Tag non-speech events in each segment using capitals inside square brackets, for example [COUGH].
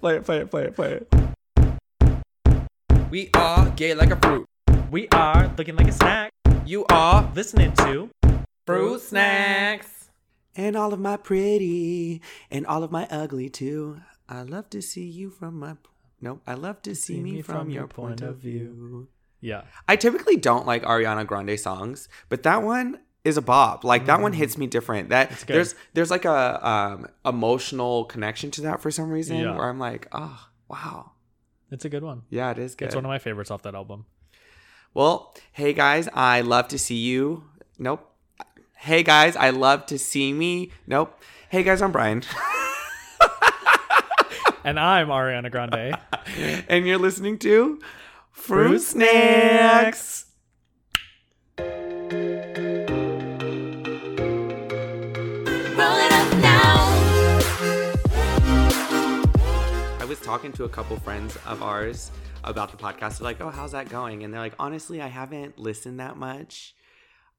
Play it, play it, play it, play it. We are gay like a fruit. We are looking like a snack. You are Listening to fruit snacks. And all of my pretty and all of my ugly too. I love to see you from my. Nope. I love to see, me, from, your point of view. yeah. I typically don't like Ariana Grande songs, but that one is a bop. Like that one hits me different. That good. there's there's like a um emotional connection to that for some reason Yeah. where I'm like, oh wow. It's a good one. Yeah, it is good. It's one of my favorites off that album. Well, hey guys, I love to see you. Nope. Hey guys, I love to see me. Nope. Hey guys, I'm Brian. [LAUGHS] And I'm Ariana Grande. [LAUGHS] and you're listening to Fruit, Fruit Snacks. Roll was talking to a couple friends of ours about the podcast. They're like, "Oh, how's that going?" And they're like, "Honestly, I haven't listened that much.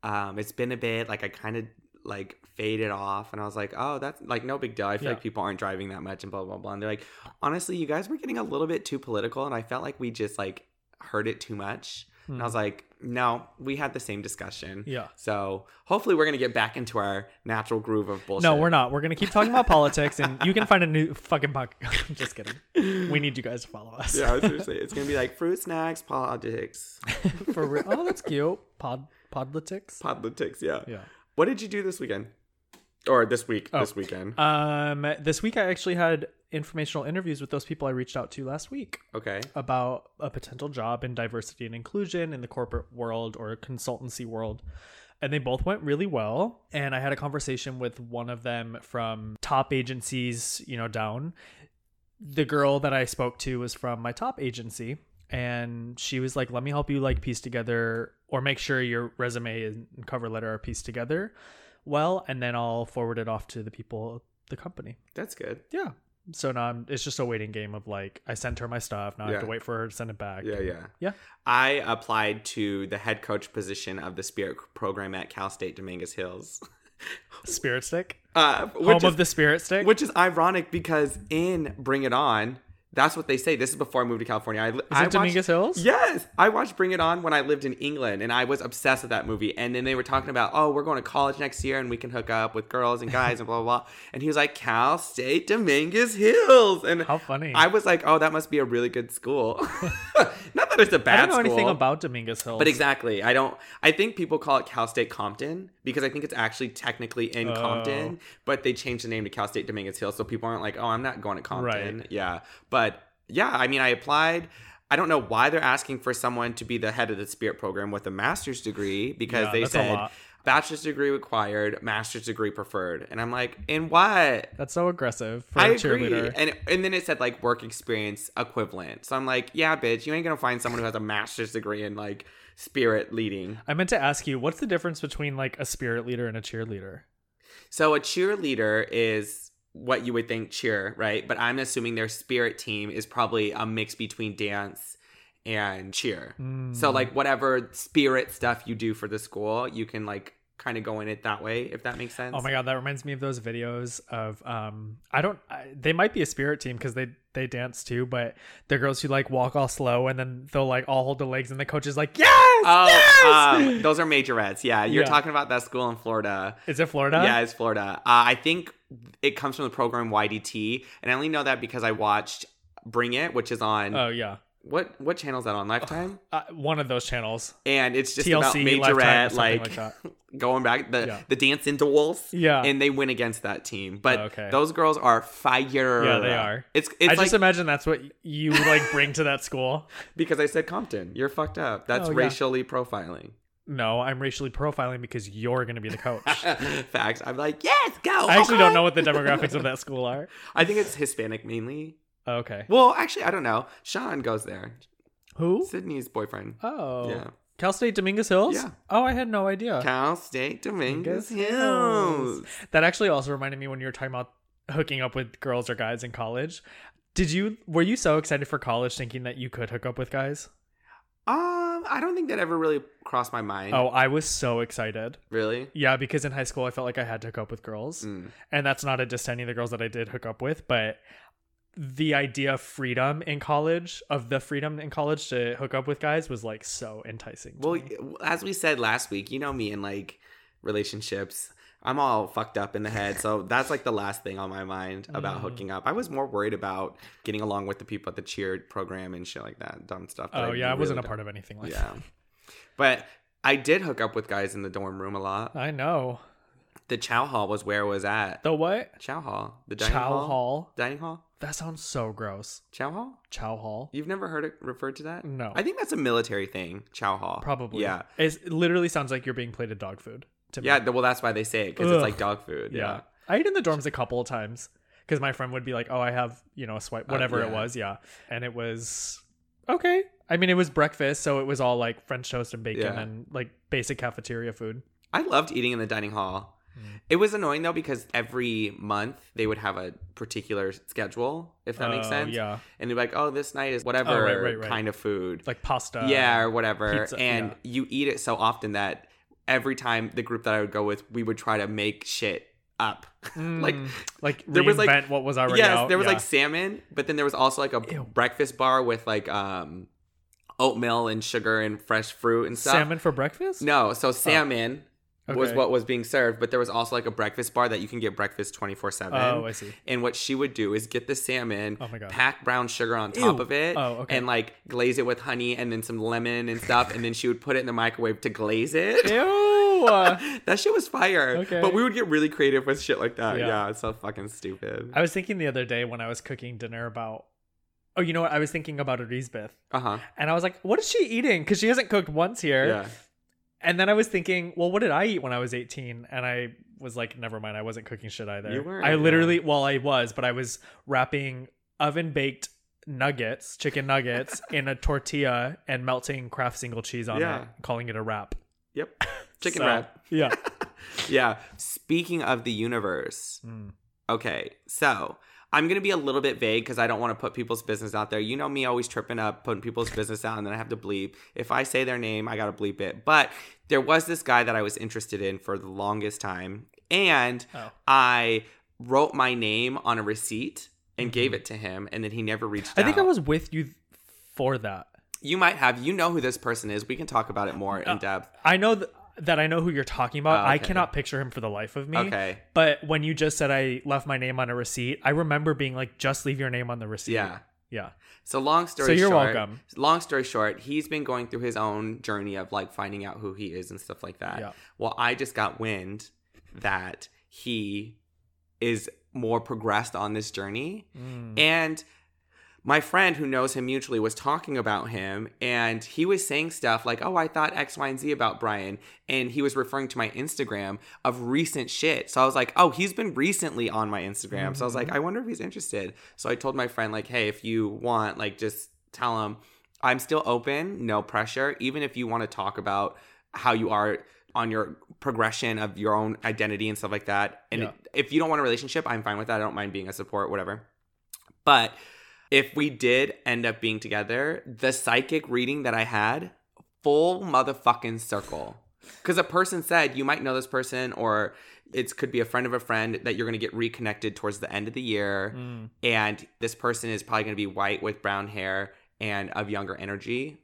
Um, it's been a bit. Like, I kind of like faded off." And I was like, "Oh, that's like no big deal. I feel Yeah. like people aren't driving that much and blah blah blah." And they're like, "Honestly, you guys were getting a little bit too political, and I felt like we just like heard it too much." And I was like, "No, we had the same discussion." Yeah. So hopefully, we're gonna get back into our natural groove of bullshit. No, we're not. We're gonna keep talking about politics, and you can find a new fucking podcast. [LAUGHS] I'm just kidding. We need you guys to follow us. Yeah, [LAUGHS] seriously, it's gonna be like fruit snacks, politics. For real. Oh, that's cute. Pod podlitics. Politics, yeah. Yeah. What did you do this weekend? Or this week? Oh. This weekend. Um, this week I actually had informational interviews with those people I reached out to last week okay. about a potential job in diversity and inclusion in the corporate world or consultancy world. And they both went really well. And I had a conversation with one of them from top agencies, you know, down. The girl that I spoke to was from my top agency. And she was like, let me help you like piece together or make sure your resume and cover letter are pieced together well. And then I'll forward it off to the people, the company. That's good. Yeah. So now I'm, it's just a waiting game of like I sent her my stuff. Now I have to Yeah. wait for her to send it back. Yeah, yeah. Yeah. I applied to the head coach position of the Spirit program at Cal State Dominguez Hills. [LAUGHS] Spirit Stick. Uh, Home which of the Spirit Stick. which is ironic because in Bring It On, that's what they say. This is before I moved to California. I, is I it watched- Dominguez Hills? Yes, I watched Bring It On when I lived in England, and I was obsessed with that movie. And then they were talking about, oh, we're going to college next year, and we can hook up with girls and guys, and blah blah blah. And he was like, Cal State Dominguez Hills, and How funny. I was like, oh, that must be a really good school. [LAUGHS] Not that it's a I bad don't know school, anything about Dominguez Hills. but exactly, I don't. I think people call it Cal State Compton because I think it's actually technically in Oh. Compton, but they changed the name to Cal State Dominguez Hills, so people aren't like, oh, I'm not going to Compton. Right. Yeah, but yeah, I mean, I applied. I don't know why they're asking for someone to be the head of the Spirit program with a master's degree because Yeah, they said. Bachelor's degree required, master's degree preferred, and I'm like, in what? That's so aggressive for I a agree. cheerleader. And and then it said like work experience equivalent. So I'm like, yeah, bitch, you ain't gonna find someone who has a master's degree in like spirit leading. I meant to ask you, what's the difference between like a spirit leader and a cheerleader? So a cheerleader is what you would think cheer, right? But I'm assuming their spirit team is probably a mix between dance and cheer. So Hmm. like whatever spirit stuff you do for the school, you can like kind of go in it that way if that makes sense. Oh my god, that reminds me of those videos of um I don't I, they might be a spirit team because they they dance too, but the girls who like walk all slow and then they'll like all hold the legs and the coach is like, Yes! Oh, yes! um, those are majorettes. Yeah, you're Yeah. talking about that school in Florida. is it Florida? Yeah, it's Florida. Uh, I think it comes from the program YDT, and I only know that because I watched Bring It, which is on Oh yeah. What what channel is that on Lifetime? Uh, one of those channels. And it's just about TLC, Lifetime, majorette, like, like [LAUGHS] going back the Yeah. the dance duels. Yeah. and they win against that team. But Okay. those girls are fire. Yeah, they are. It's it's I like just imagine that's what you like bring to that school. [LAUGHS] because I said Compton. You're fucked up. That's Oh, yeah. racially profiling. No, I'm racially profiling because you're going to be the coach. [LAUGHS] Facts. I'm like, yes, go. I actually don't know what the demographics of that school are. I think it's Hispanic mainly. Okay. Well, actually, I don't know. Sean goes there. Who? Sydney's boyfriend. Oh. Yeah. Cal State Dominguez Hills? Yeah. Oh, I had no idea. Cal State Dominguez Dominguez Hills. That actually also reminded me when you were talking about hooking up with girls or guys in college. Did you were you so excited for college thinking that you could hook up with guys? Um, I don't think that ever really crossed my mind. Oh, I was so excited. really? Yeah, because in high school I felt like I had to hook up with girls. Mm. And that's not a diss to any of the girls that I did hook up with, but the idea of freedom in college, of the freedom in college to hook up with guys was like so enticing. Well, me. as we said last week, you know me and like relationships. I'm all fucked up in the head, so [LAUGHS] that's like the last thing on my mind about Mm. hooking up. I was more worried about getting along with the people at the cheer program and shit like that, dumb stuff. that oh yeah, I wasn't a part of anything like Yeah, [LAUGHS] but I did hook up with guys in the dorm room a lot. I know. The chow hall was where I was at. The what? chow hall, the dining Chow hall? hall. dining hall, That sounds so gross. chow hall. Chow hall. You've never heard it referred to that? No. I think that's a military thing. Chow hall, Probably. Yeah, It's, it literally sounds like you're being plated dog food. To me. yeah. Well, that's why they say it because it's like dog food. Yeah. Yeah. I ate in the dorms a couple of times because my friend would be like, "Oh, I have you know a swipe, whatever it Uh, yeah. was, yeah," and it was okay. I mean, it was breakfast, so it was all like French toast and bacon Yeah. and like basic cafeteria food. I loved eating in the dining hall. It was annoying though because every month they would have a particular schedule, if that makes Oh, sense. Yeah, And they'd be like, "Oh, this night is whatever Oh, right, right, right. kind of food." like pasta. yeah, or whatever. pizza, and yeah. you eat it so often that every time the group that I would go with, we would try to make shit up. [LAUGHS] like Mm, like there was, like- what was already yes, out. there was yeah. like salmon, but then there was also like a Ew. breakfast bar with like um oatmeal and sugar and fresh fruit and stuff. salmon for breakfast. No, so salmon was what was being served, but there was also like a breakfast bar that you can get breakfast 24 7. Oh, I see. And what she would do is get the salmon, Oh my God. pack brown sugar on top Ew. of it, Oh, okay. and like glaze it with honey and then some lemon and stuff. and then she would put it in the microwave to glaze it. Ew. [LAUGHS] that shit was fire. Okay. But we would get really creative with shit like that. Yeah. Yeah, it's so fucking stupid. I was thinking the other day when I was cooking dinner about. Oh, you know what? I was thinking about Elizabeth, Uh huh. and I was like, "What is she eating?" Because she hasn't cooked once here. Yeah. And then I was thinking, well, what did I eat when I was 18? And I was like, never mind, I wasn't cooking shit either. You weren't, I literally, well, I was, but I was wrapping oven baked nuggets, chicken nuggets, [LAUGHS] in a tortilla and melting Kraft single cheese on Yeah. it, calling it a wrap. Yep. [LAUGHS] Chicken So, wrap. [LAUGHS] Yeah. Yeah. Speaking of the universe, Mm. okay, so I'm gonna be a little bit vague because I don't want to put people's business out there. You know me always tripping up, putting people's business out, and then I have to bleep. If I say their name, I gotta bleep it. But there was this guy that I was interested in for the longest time, and Oh. I wrote my name on a receipt and gave it to him, and then he never reached Mm-hmm. I think I was with you for that. You might have. You know who this person is. We can talk about it more in depth. I know th- that I know who you're talking about. Oh, I cannot picture him for the life of me. Okay. But when you just said I left my name on a receipt, I remember being like, just leave your name on the receipt. Yeah. Yeah. So long story So you're short, welcome. Long story short, he's been going through his own journey of like finding out who he is and stuff like that. Yeah. Well, I just got wind that he is more progressed on this journey. Mm. And my friend who knows him mutually was talking about him and he was saying stuff like, Oh, I thought X, Y, and Z about Brian. And he was referring to my Instagram of recent shit. So I was like, Oh, he's been recently on my Instagram. So I was like, mm-hmm. I wonder if he's interested. So I told my friend, like, hey, if you want, like, just tell him I'm still open, no pressure. Even if you want to talk about how you are on your progression of your own identity and stuff like that. And Yeah. if you don't want a relationship, I'm fine with that. I don't mind being a support, whatever. But if we did end up being together, the psychic reading that I had, full motherfucking circle. Because a person said you might know this person, or it could be a friend of a friend that you're going to get reconnected towards the end of the year. Mm. And this person is probably going to be white with brown hair and of younger energy.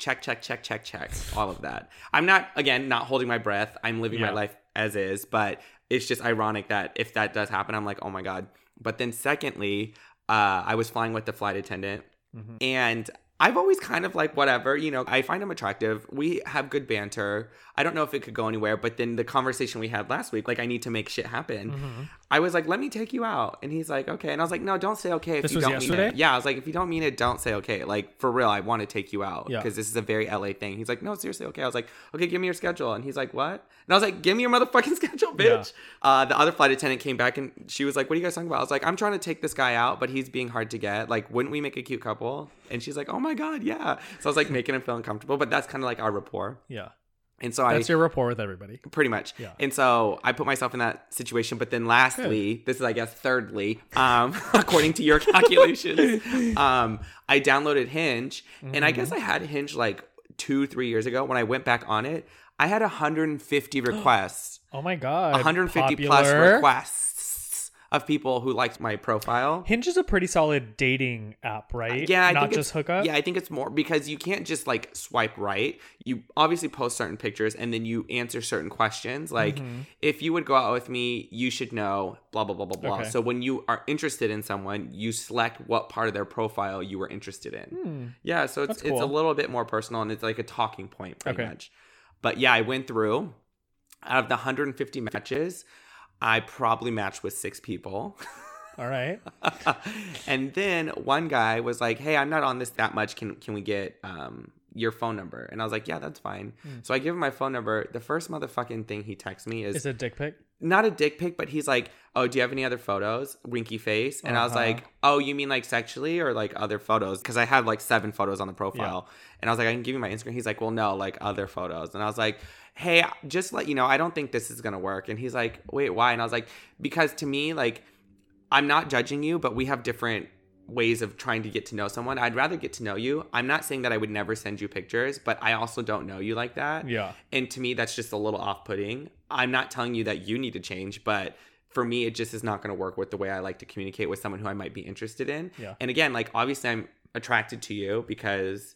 Check, check, check, check, check. All of that. I'm not, again, not holding my breath. I'm living my life as is, but it's just ironic that if that does happen, I'm like, oh my God. But then, secondly, uh, I was flying with the flight attendant, Mhm. and I've always kind of like whatever, you know, I find him attractive. We have good banter. I don't know if it could go anywhere, but then the conversation we had last week, like I need to make shit happen. Mhm. I was like, let me take you out. And he's like, okay. And I was like, no, don't say okay if This you don't mean it. Yeah, I was like, if you don't mean it, don't say okay. Like, for real, I want to take you out Yeah. because this is a very LA thing. He's like, no, seriously, okay. I was like, okay, give me your schedule. And he's like, what? And I was like, give me your motherfucking [LAUGHS] schedule, bitch. Uh, the other flight attendant came back and she was like, what are you guys talking about? I was like, I'm trying to take this guy out, but he's being hard to get. Like, wouldn't we make a cute couple? And she's like, oh my God, yeah. So I was like [LAUGHS] making him feel uncomfortable, but that's kind of like our rapport. Yeah. And so I That's your rapport with everybody. pretty much Yeah. and so i put myself in that situation but then lastly this is i guess thirdly um [LAUGHS] according to your [LAUGHS] calculations um i downloaded hinge and i guess Mm-hmm. i had hinge like two three years ago when i went back on it i had 150 [GASPS] requests Oh my god. 150 plus requests of people who liked my profile. Hinge is a pretty solid dating app, right? Yeah, I not think just hookup. Yeah, I think it's more because you can't just like swipe right. You obviously post certain pictures and then you answer certain questions. Like, Mm-hmm. if you would go out with me, you should know blah blah blah blah blah. Okay. So when you are interested in someone, you select what part of their profile you were interested in. Yeah, so it's Hmm. That's it's a little bit more personal and it's like a talking point pretty Okay. much. But yeah, I went through out of the 150 matches, I probably matched with six people. [LAUGHS] All right. and then one guy was like, "Hey, I'm not on this that much. Can can we get um your phone number?" And I was like, "Yeah, that's fine." So I give him my phone number. The first motherfucking thing he texts me is Is it a dick pic? Not a dick pic, but he's like, "Oh, do you have any other photos?" Winky face, and I was Uh-huh. like, "Oh, you mean like sexually or like other photos?" Because I had like seven photos on the profile, and I was like, "I can give you my Instagram." He's like, "Well, no, like other photos," and I was like. Hey, just let you know, I don't think this is gonna work. And he's like, wait, why? And I was like, because to me, like, I'm not judging you, but we have different ways of trying to get to know someone. I'd rather get to know you. I'm not saying that I would never send you pictures, but I also don't know you like that. Yeah. And to me, that's just a little off putting. I'm not telling you that you need to change, but for me, it just is not going to work with the way I like to communicate with someone who I might be interested in. Yeah. And again, like, obviously, I'm attracted to you because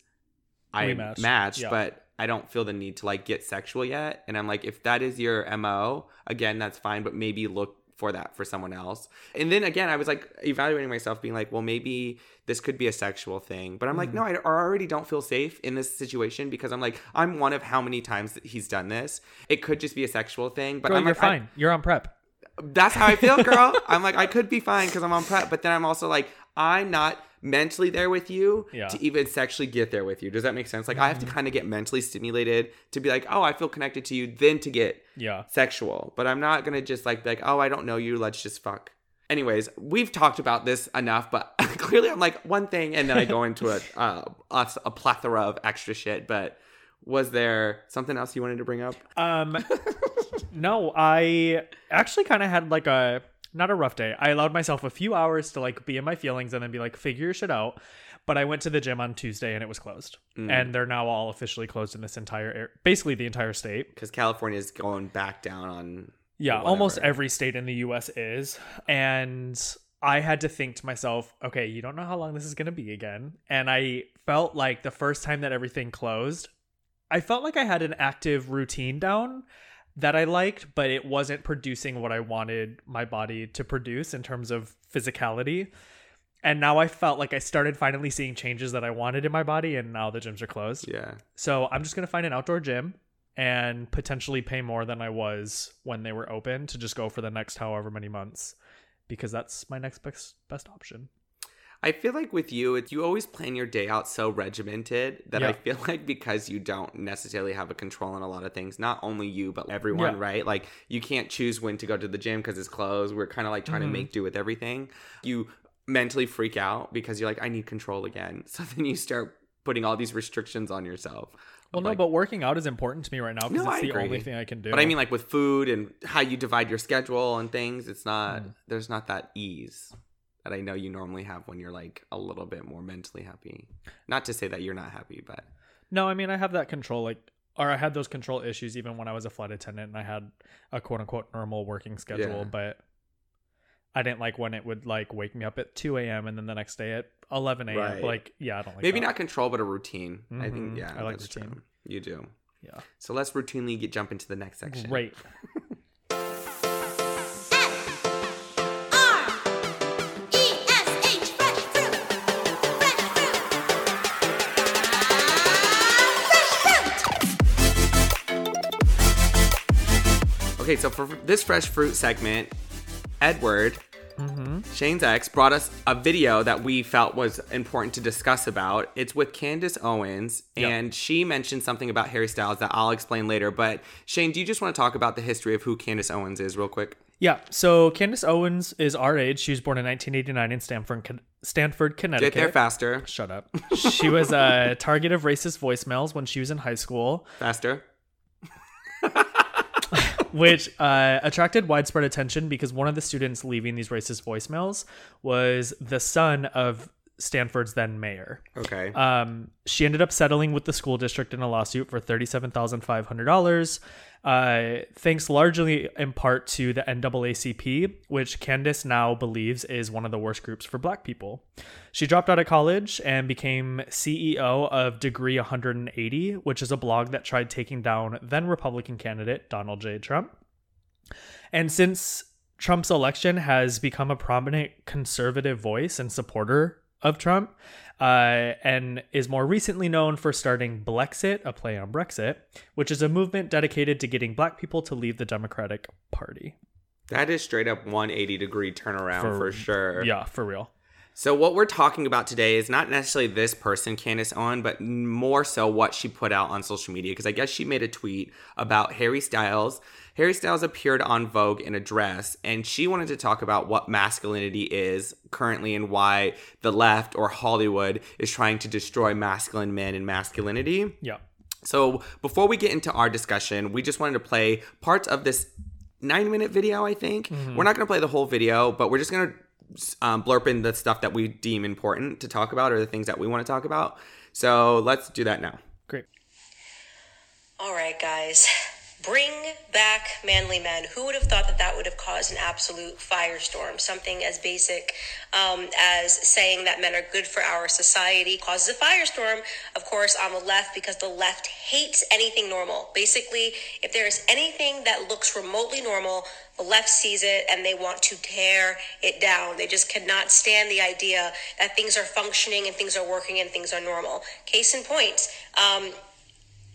I We matched. matched, Yeah. but I don't feel the need to like get sexual yet. And I'm like, if that is your MO, again, that's fine, but maybe look for that for someone else. And then again, I was like evaluating myself, being like, well, maybe this could be a sexual thing. But I'm like, Mm. no, I already don't feel safe in this situation because I'm like, I'm one of how many times that he's done this. It could just be a sexual thing, but Girl, I'm like, you're like, I- fine. you're on PrEP. that's how I feel, girl. [LAUGHS] I'm like, I could be fine because I'm on PrEP, but then I'm also like, I'm not mentally there with you Yeah. to even sexually get there with you. Does that make sense? Like, I have to kind of get mentally stimulated to be like, oh, I feel connected to you, then to get Yeah. sexual. But I'm not gonna just like be like, oh, I don't know you, let's just fuck. Anyways, we've talked about this enough, but [LAUGHS] clearly I'm like one thing, and then I go into a [LAUGHS] uh, a, a plethora of extra shit. But was there something else you wanted to bring up? Um, no, I actually kind of had like a not a rough day. I allowed myself a few hours to like be in my feelings and then be like, figure shit out. But I went to the gym on Tuesday and it was closed, Mm. and they're now all officially closed in this entire, air- basically the entire state. Because California is going back down on Yeah, whatever. almost every state in the US is. And I had to think to myself, okay, you don't know how long this is going to be again. And I felt like the first time that everything closed, I felt like I had an active routine down that I liked, but it wasn't producing what I wanted my body to produce in terms of physicality. And now I felt like I started finally seeing changes that I wanted in my body, and now the gyms are closed. Yeah. So I'm just gonna find an outdoor gym and potentially pay more than I was when they were open to just go for the next however many months because that's my next best best option. I feel like with you, it's, you always plan your day out so regimented that I feel [LAUGHS] like because you don't necessarily have a control on a lot of things, not only you, but everyone, Yeah. right? Like you can't choose when to go to the gym because it's closed. We're kind of like trying Mhm. to make do with everything. You mentally freak out because you're like, I need control again. [LAUGHS] So then you start putting all these restrictions on yourself. Well, no, like- but working out is important to me right now because No, it's I the agree. only thing I can do. But I mean, like with food and how you divide your schedule and things, it's not, Mm. there's not that ease that I know you normally have when you're like a little bit more mentally happy. Not to say that you're not happy, but no, I mean I have that control like or I had those control issues even when I was a flight attendant and I had a quote unquote normal working schedule, Yeah. but I didn't like when it would like wake me up at 2 a.m. and then the next day at 11 a.m. Right. Like, yeah, I don't like maybe that. not control, but a routine. I Mhm. think, yeah, I like routine. true. You do. Yeah. So let's routinely get jump into the next section. Great. [LAUGHS] Okay, so for this fresh fruit segment, Edward, Mm-hmm. Shane's ex, brought us a video that we felt was important to discuss about. It's with Candace Owens, Yep. and she mentioned something about Harry Styles that I'll explain later. But Shane, do you just want to talk about the history of who Candace Owens is, real quick? Yeah. So Candace Owens is our age. She was born in 1989 in Stamford, Stamford, Get Connecticut. there faster, Shut up. she was a target of racist voicemails when she was in high school, faster. [LAUGHS] which uh, attracted widespread attention because one of the students leaving these racist voicemails was the son of Stamford's then mayor. Okay. Um, she ended up settling with the school district in a lawsuit for thirty-seven thousand five hundred dollars, uh, thanks largely in part to the NAACP, which Candace now believes is one of the worst groups for Black people. She dropped out of college and became CEO of Degree 180, which is a blog that tried taking down then Republican candidate Donald J. Trump. And since Trump's election has become a prominent conservative voice and supporter of Trump, uh, and is more recently known for starting Blexit, a play on Brexit, which is a movement dedicated to getting black people to leave the Democratic Party. that is straight up 180 degree turnaround for, For- sure. Yeah, for real. So what we're talking about today is not necessarily this person, Candace Owen, but more so what she put out on social media. Because I guess she made a tweet about Harry Styles. Harry Styles appeared on Vogue in a dress, and she wanted to talk about what masculinity is currently and why the left or Hollywood is trying to destroy masculine men and masculinity. Yeah. So before we get into our discussion, we just wanted to play parts of this nine minute video, I think. Mm-hmm. We're not going to play the whole video, but we're just going to um, blurb in the stuff that we deem important to talk about or the things that we want to talk about. So let's do that now. Great. All right, guys. Bring back manly men. Who would have thought that that would have caused an absolute firestorm? Something as basic um, as saying that men are good for our society causes a firestorm, of course, on the left because the left hates anything normal. Basically, if there is anything that looks remotely normal, left sees it and they want to tear it down. They just cannot stand the idea that things are functioning and things are working and things are normal. Case in point, um,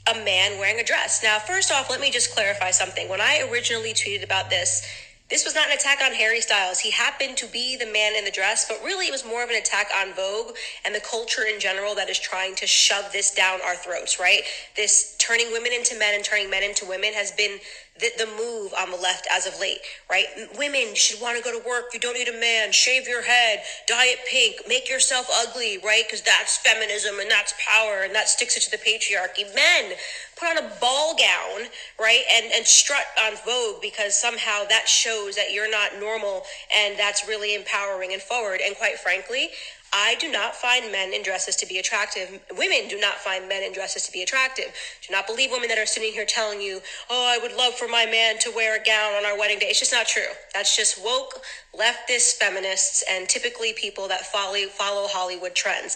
a man wearing a dress. Now, first off, let me just clarify something. When I originally tweeted about this, this was not an attack on Harry Styles. He happened to be the man in the dress, but really it was more of an attack on Vogue and the culture in general that is trying to shove this down our throats, right? This turning women into men and turning men into women has been the, the move on the left as of late, right? Women should want to go to work. You don't need a man. Shave your head. Dye it pink. Make yourself ugly, right? Because that's feminism and that's power and that sticks it to the patriarchy. Men put on a ball gown, right? And, and strut on Vogue because somehow that shows that you're not normal and that's really empowering and forward. And quite frankly, I do not find men in dresses to be attractive. Women do not find men in dresses to be attractive. Do not believe women that are sitting here telling you, oh, I would love for my man to wear a gown on our wedding day. It's just not true. That's just woke, leftist feminists and typically people that follow, follow Hollywood trends.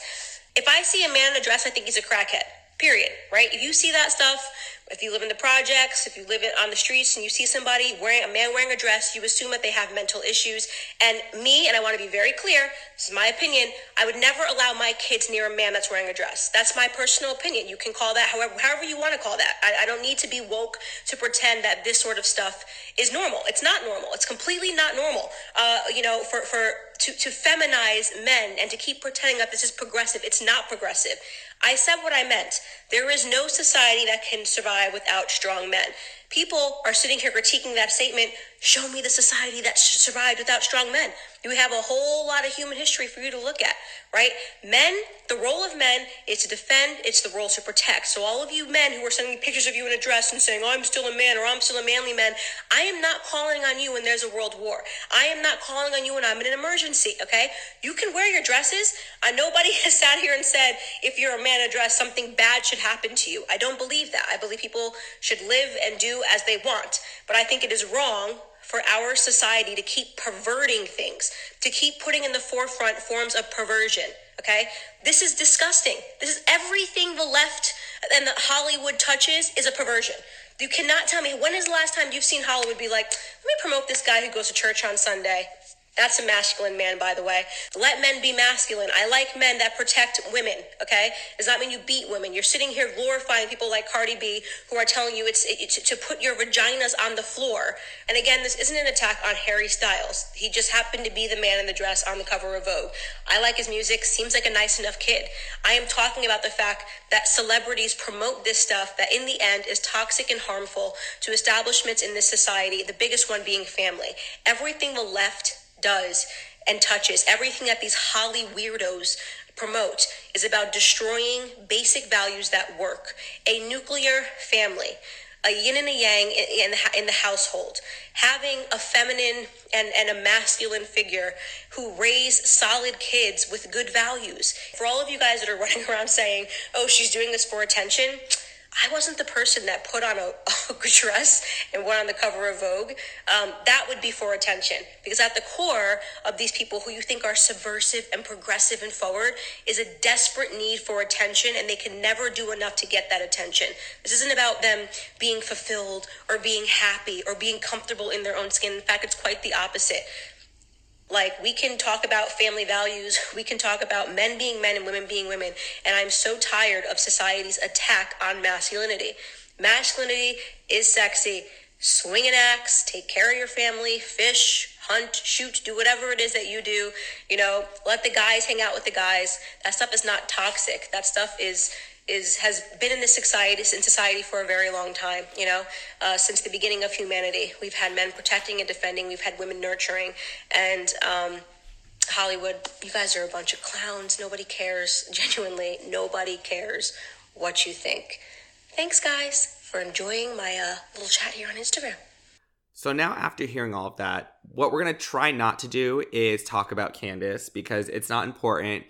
If I see a man in a dress, I think he's a crackhead. Period. Right? If you see that stuff, if you live in the projects, if you live on the streets and you see somebody wearing a man wearing a dress, you assume that they have mental issues. And me, and I want to be very clear, this is my opinion, I would never allow my kids near a man that's wearing a dress. That's my personal opinion. You can call that however however you want to call that. I, I don't need to be woke to pretend that this sort of stuff is normal. It's not normal. It's completely not normal. Uh, you know, for for to, to feminize men and to keep pretending that this is progressive. It's not progressive. I said what I meant. There is no society that can survive without strong men. People are sitting here critiquing that statement. Show me the society that survived without strong men. You have a whole lot of human history for you to look at, right? Men, the role of men is to defend, it's the role to protect. So, all of you men who are sending pictures of you in a dress and saying, I'm still a man or I'm still a manly man, I am not calling on you when there's a world war. I am not calling on you when I'm in an emergency, okay? You can wear your dresses. Uh, nobody [LAUGHS] has sat here and said, if you're a man in a dress, something bad should happen to you. I don't believe that. I believe people should live and do as they want. But I think it is wrong for our society to keep perverting things, to keep putting in the forefront forms of perversion. Okay? This is disgusting. This is everything the left and the Hollywood touches is a perversion. You cannot tell me when is the last time you've seen Hollywood be like, let me promote this guy who goes to church on Sunday. That's a masculine man, by the way. Let men be masculine. I like men that protect women, okay? Does not mean you beat women. You're sitting here glorifying people like Cardi B who are telling you it's it, to, to put your vaginas on the floor. And again, this isn't an attack on Harry Styles. He just happened to be the man in the dress on the cover of Vogue. I like his music, seems like a nice enough kid. I am talking about the fact that celebrities promote this stuff that in the end is toxic and harmful to establishments in this society, the biggest one being family. Everything the left does and touches, everything that these Holly weirdos promote is about destroying basic values that work. A nuclear family. a yin and a yang in, in, the, household. Having a feminine and, and a masculine figure who raise solid kids with good values. For all of you guys that are [LAUGHS] running around saying, oh, she's doing this for attention, I wasn't the person that put on a, [LAUGHS] a dress and went on the cover of Vogue. Um, that would be for attention. Because at the core of these people who you think are subversive and progressive and forward is a desperate need for attention, and they can never do enough to get that attention. This isn't about them being fulfilled or being happy or being comfortable in their own skin. In fact, it's quite the opposite. Like, we can talk about family values, we can talk about men being men and women being women, and I'm so tired of society's attack on masculinity. Masculinity is sexy. Swing an axe, take care of your family, fish, hunt, shoot, do whatever it is that you do. You know, let the guys hang out with the guys. That stuff is not toxic. That stuff is is has been in this society in society for a very long time. You know, uh, since the beginning of humanity, we've had men protecting and defending. We've had women nurturing, and um, Hollywood, you guys are a bunch of clowns. Nobody cares. [LAUGHS] Genuinely, nobody cares what you think. Thanks, guys, for enjoying my uh, little chat here on Instagram. So now, after hearing all of that, what we're gonna try not to do is talk about Candace because it's not important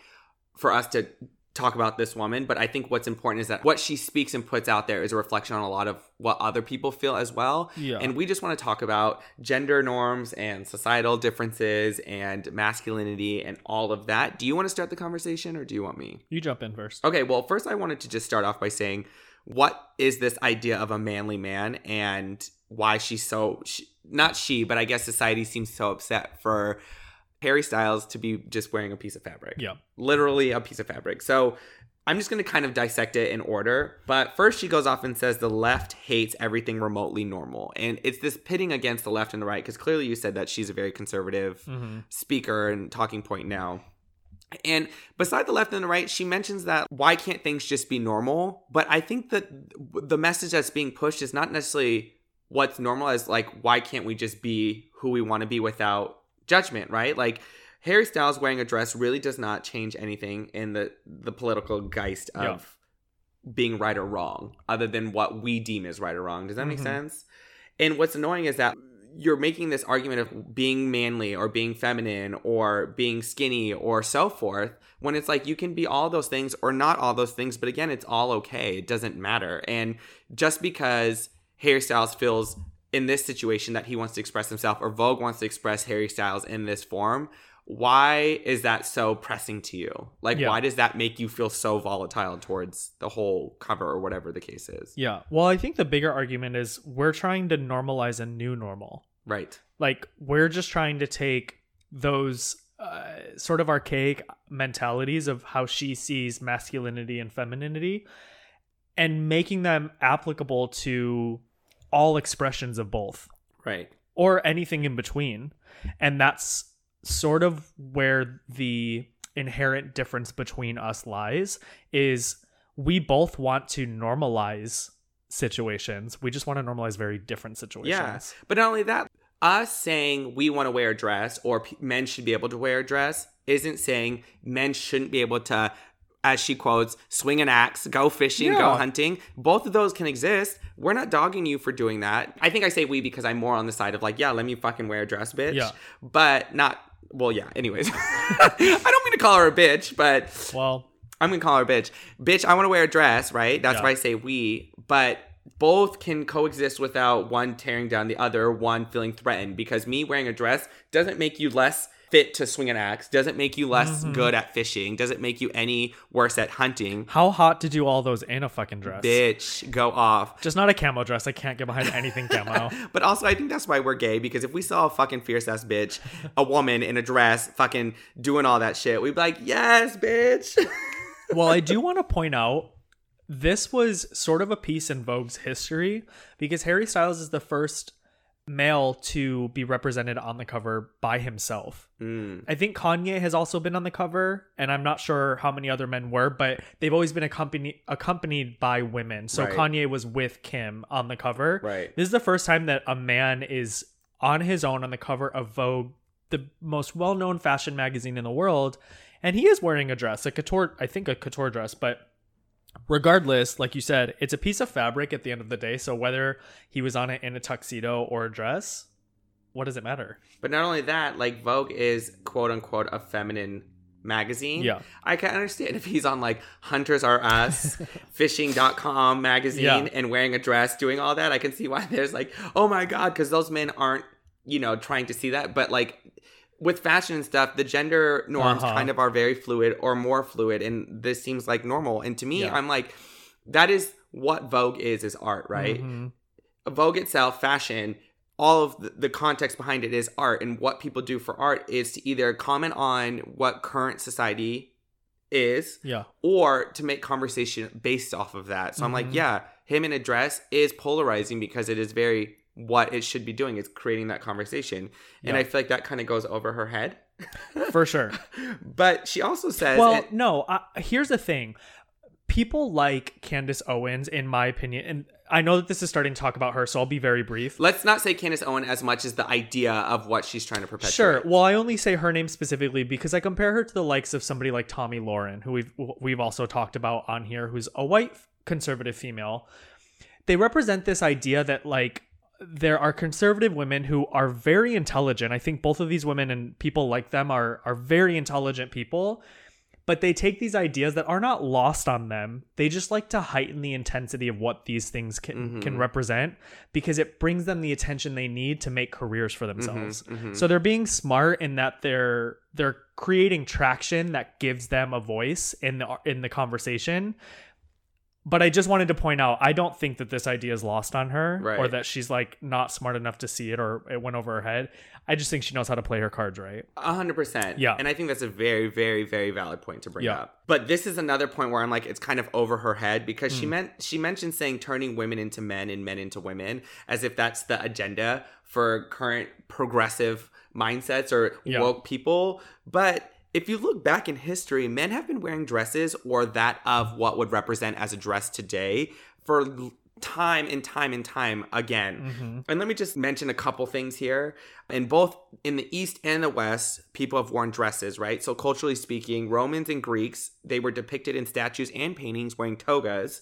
for us to talk about this woman. But I think what's important is that what she speaks and puts out there is a reflection on a lot of what other people feel as well. Yeah. And we just want to talk about gender norms and societal differences and masculinity and all of that. Do you want to start the conversation or do you want me? You jump in first. Okay, well, first I wanted to just start off by saying what is this idea of a manly man and why she's so she, not she, but I guess society seems so upset for Harry Styles to be just wearing a piece of fabric. Yeah. Literally a piece of fabric. So I'm just going to kind of dissect it in order. But first, she goes off and says the left hates everything remotely normal. And it's this pitting against the left and the right, because clearly you said that she's a very conservative Mm-hmm. speaker and talking point now. And beside the left and the right, she mentions that why can't things just be normal? But I think that the message that's being pushed is not necessarily what's normal, as like, why can't we just be who we want to be without judgment, right? Like, Harry Styles wearing a dress really does not change anything in the, the political geist of Yeah. being right or wrong, other than what we deem as right or wrong. Does that make Mhm. sense? And what's annoying is that you're making this argument of being manly or being feminine or being skinny or so forth when it's like you can be all those things or not all those things but again it's all okay it doesn't matter and just because harry styles feels in this situation that he wants to express himself or vogue wants to express harry styles in this form why is that so pressing to you like Yeah. why does that make you feel so volatile towards the whole cover or whatever the case is Yeah. Well, I think the bigger argument is we're trying to normalize a new normal. right Like we're just trying to take those uh, sort of archaic mentalities of how she sees masculinity and femininity and making them applicable to all expressions of both right or anything in between. And that's sort of where the inherent difference between us lies is we both want to normalize situations. We just want to normalize very different situations. Yeah, but not only that, us saying we want to wear a dress or p- men should be able to wear a dress isn't saying men shouldn't be able to, as she quotes, swing an axe, go fishing, go hunting. Both of those can exist. We're not dogging you for doing that. I think I say we because I'm more on the side of like, yeah, let me fucking wear a dress, bitch. Yeah. But not. Well, yeah. Anyways, [LAUGHS] I don't mean to call her a bitch, but Well, I'm gonna call her a bitch. Bitch, I want to wear a dress, right? That's Yeah. why I say we. But both can coexist without one tearing down the other, one feeling threatened. Because me wearing a dress doesn't make you less fit to swing an axe, doesn't make you less Mm-hmm. good at fishing, doesn't make you any worse at hunting. how hot to do all those in a fucking dress? Bitch, go off. Just not a camo dress. I can't get behind anything [LAUGHS] camo. But also, I think that's why we're gay because if we saw a fucking fierce ass bitch, a [LAUGHS] woman in a dress, fucking doing all that shit, we'd be like, yes, bitch. [LAUGHS] well, I do want to point out this was sort of a piece in Vogue's history because Harry Styles is the first male to be represented on the cover by himself. Mm, I think Kanye has also been on the cover, and I'm not sure how many other men were, but they've always been accompanied accompanied by women. So Right. Kanye was with Kim on the cover. Right. This is the first time that a man is on his own on the cover of Vogue, the most well-known fashion magazine in the world, and he is wearing a dress, a couture, I think a couture dress, but regardless, like you said, it's a piece of fabric at the end of the day. So whether he was on it in a tuxedo or a dress, what does it matter? But not only that, like Vogue is quote unquote a feminine magazine. Yeah. I can understand if he's on like Hunters R Us, [LAUGHS] fishing.com magazine Yeah. and wearing a dress, doing all that. I can see why there's like, oh my God, because those men aren't, you know, trying to see that. But like with fashion and stuff, the gender norms Uh-huh. kind of are very fluid or more fluid. And this seems like normal. And to me, Yeah. I'm like, that is what Vogue is, is art, right? Mhm. Vogue itself, fashion, all of the, the context behind it is art. And what people do for art is to either comment on what current society is Yeah. or to make conversation based off of that. So I'm like, Mhm. yeah, him in a dress is polarizing because it is very what it should be doing. It's creating that conversation. And Yeah. I feel like that kind of goes over her head. [LAUGHS] For sure. [LAUGHS] But she also says, well, and- no. I, here's the thing: people like Candace Owens, in my opinion, and I know that this is starting to talk about her, so I'll be very brief. let's not say Candace Owen as much as the idea of what she's trying to perpetuate. Sure. Well, I only say her name specifically because I compare her to the likes of somebody like Tomi Lahren, who we've we've also talked about on here, who's a white conservative female. They represent this idea that like there are conservative women who are very intelligent. I think both of these women and people like them are are very intelligent people, but they take these ideas that are not lost on them. They just like to heighten the intensity of what these things can mm-hmm. can represent because it brings them the attention they need to make careers for mm-hmm. themselves. Mm-hmm. So they're being smart in that they're they're creating traction that gives them a voice in the in the conversation. But I just wanted to point out, I don't think that this idea is lost on her, or that she's like not smart enough to see it, or it went over her head. I just think she knows how to play her cards right. A hundred percent. Yeah. And I think that's a very, very, very valid point to bring Yeah. up. But this is another point where I'm like, it's kind of over her head because Hmm. she meant she mentioned saying turning women into men and men into women as if that's the agenda for current progressive mindsets or Yeah. woke people. But if you look back in history, men have been wearing dresses or that of what would represent as a dress today for time and time and time again. Mm-hmm. And let me just mention a couple things here. In both in the East and the West, people have worn dresses, right? So culturally speaking, Romans and Greeks, they were depicted in statues and paintings wearing togas.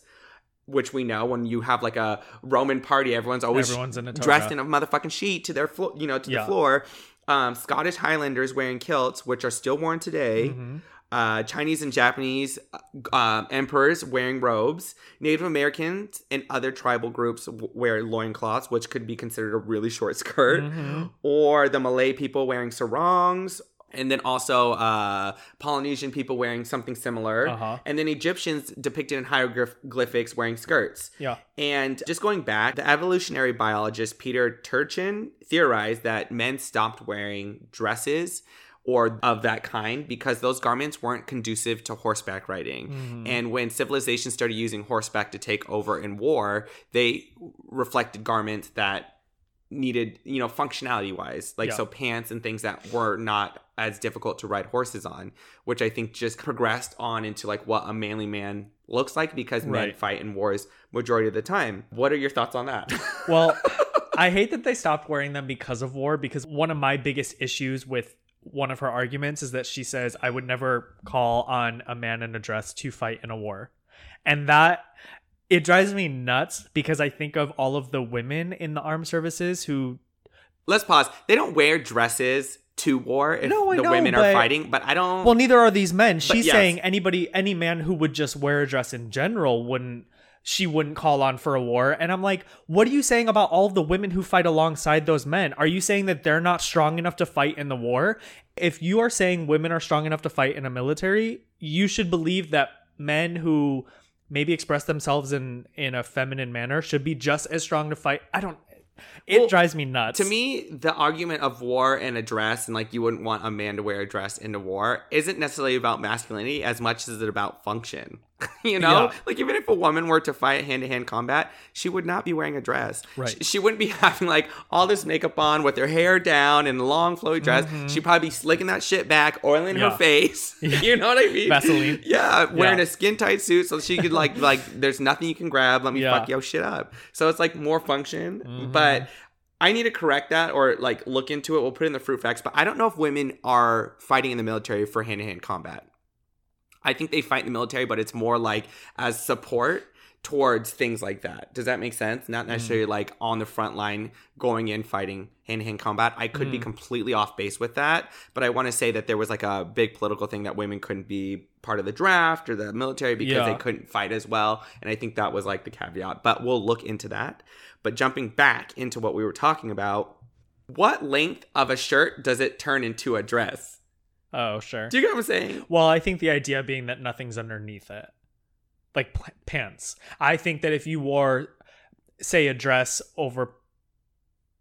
Which we know when you have like a Roman party, everyone's always Everyone's in a toga. dressed in a motherfucking sheet to their floor, you know, to Yeah. the floor. Um, Scottish Highlanders wearing kilts, which are still worn today. Mm-hmm. Uh, Chinese and Japanese uh, emperors wearing robes. Native Americans and other tribal groups wear loincloths, which could be considered a really short skirt. Mm-hmm. Or the Malay people wearing sarongs. And then also uh, Polynesian people wearing something similar. Uh-huh. And then Egyptians depicted in hieroglyphics wearing skirts. Yeah. And just going back, the evolutionary biologist Peter Turchin theorized that men stopped wearing dresses or of that kind because those garments weren't conducive to horseback riding. And when civilization started using horseback to take over in war, they reflected garments that needed, you know, functionality wise, like Yeah. so pants and things that were not as difficult to ride horses on, which I think just progressed on into like what a manly man looks like because men fight in wars majority of the time. What are your thoughts on that? [LAUGHS] Well, [LAUGHS] I hate that they stopped wearing them because of war. Because one of my biggest issues with one of her arguments is that she says, I would never call on a man in a dress to fight in a war. And that it drives me nuts because I think of all of the women in the armed services who Let's pause. They don't wear dresses to war if No, the know, women are fighting, but I don't well neither are these men she's yes. saying anybody any man who would just wear a dress in general wouldn't she wouldn't call on for a war and i'm like what are you saying about all of the women who fight alongside those men are you saying that they're not strong enough to fight in the war if you are saying women are strong enough to fight in a military you should believe that men who maybe express themselves in in a feminine manner should be just as strong to fight i don't it Well, drives me nuts To me, the argument of war and a dress, and like you wouldn't want a man to wear a dress into war, isn't necessarily about masculinity as much as it about function. [LAUGHS] you know, Yeah. like even if a woman were to fight hand to hand combat, she would not be wearing a dress. Right. She, she wouldn't be [LAUGHS] having like all this makeup on with her hair down and a long flowy dress. She'd probably be slicking that shit back, oiling Mm-hmm. Yeah. her face. [LAUGHS] you know what I mean? Vaseline. Yeah, wearing Yeah. a skin tight suit so she could like like there's nothing you can grab. Let me Yeah. fuck your shit up. So it's like more function, Mm-hmm. but. I need to correct that or like look into it. We'll put in the fruit facts, but I don't know if women are fighting in the military for hand to hand combat. I think they fight in the military, but it's more like as support towards things like that. Does that make sense? Not necessarily mm. like on the front line going in fighting hand to hand combat. I could be mm. completely off base with that, but I want to say that there was like a big political thing that women couldn't be part of the draft or the military because Yeah. they couldn't fight as well. And I think that was like the caveat, but we'll look into that. But jumping back into what we were talking about, what length of a shirt does it turn into a dress? Oh, sure. Do you get what I'm saying? Well, I think the idea being that nothing's underneath it, like p- pants. I think that if you wore, say, a dress over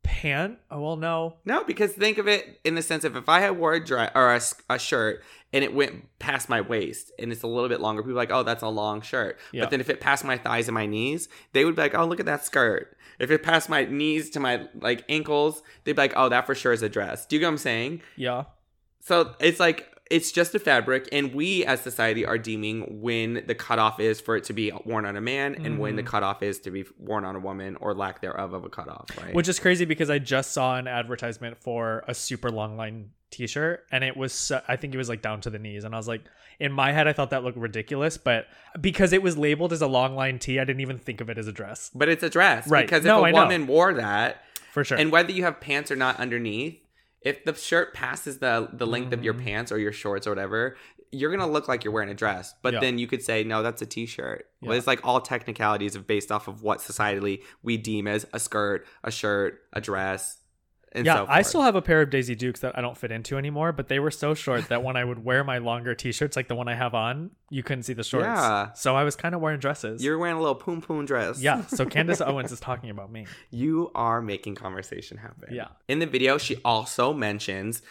pant, oh well, no, No, because think of it in the sense of if I had wore a dress or a, a shirt and it went past my waist and it's a little bit longer, people are like, oh, that's a long shirt. Yeah. But then if it passed my thighs and my knees, they would be like, oh, look at that skirt. If it passed my knees to my like ankles, they'd be like, oh, that for sure is a dress. Do you get what I'm saying? yeah, So it's like it's just a fabric, and we as society are deeming when the cutoff is for it to be worn on a man, and when the Mm-hmm. cutoff is to be worn on a woman, or lack thereof of a cutoff. Right? which is crazy because I just saw an advertisement for a super long line T-shirt, and it was so, I think it was like down to the knees, and I was like, in my head, I thought that looked ridiculous, but because it was labeled as a long line tee, I didn't even think of it as a dress but it's a dress, Right. Because No, if I know. woman wore that, for sure. and whether you have pants or not underneath, if the shirt passes the the length of Mm. your pants or your shorts or whatever, you're gonna look like you're wearing a dress. But Yeah. then you could say, no, that's a t-shirt. Well, Yeah. it's like all technicalities of based off of what societally we deem as a skirt, a shirt, a dress, yeah, so I still have a pair of Daisy Dukes that I don't fit into anymore, but they were so short that when I would wear my longer T-shirts, like the one I have on, you couldn't see the shorts. Yeah. So I was kind of wearing dresses. You're wearing a little poom poom dress. yeah. So [LAUGHS] Candace Owens is talking about me. You are making conversation happen. Yeah. In the video, she also mentions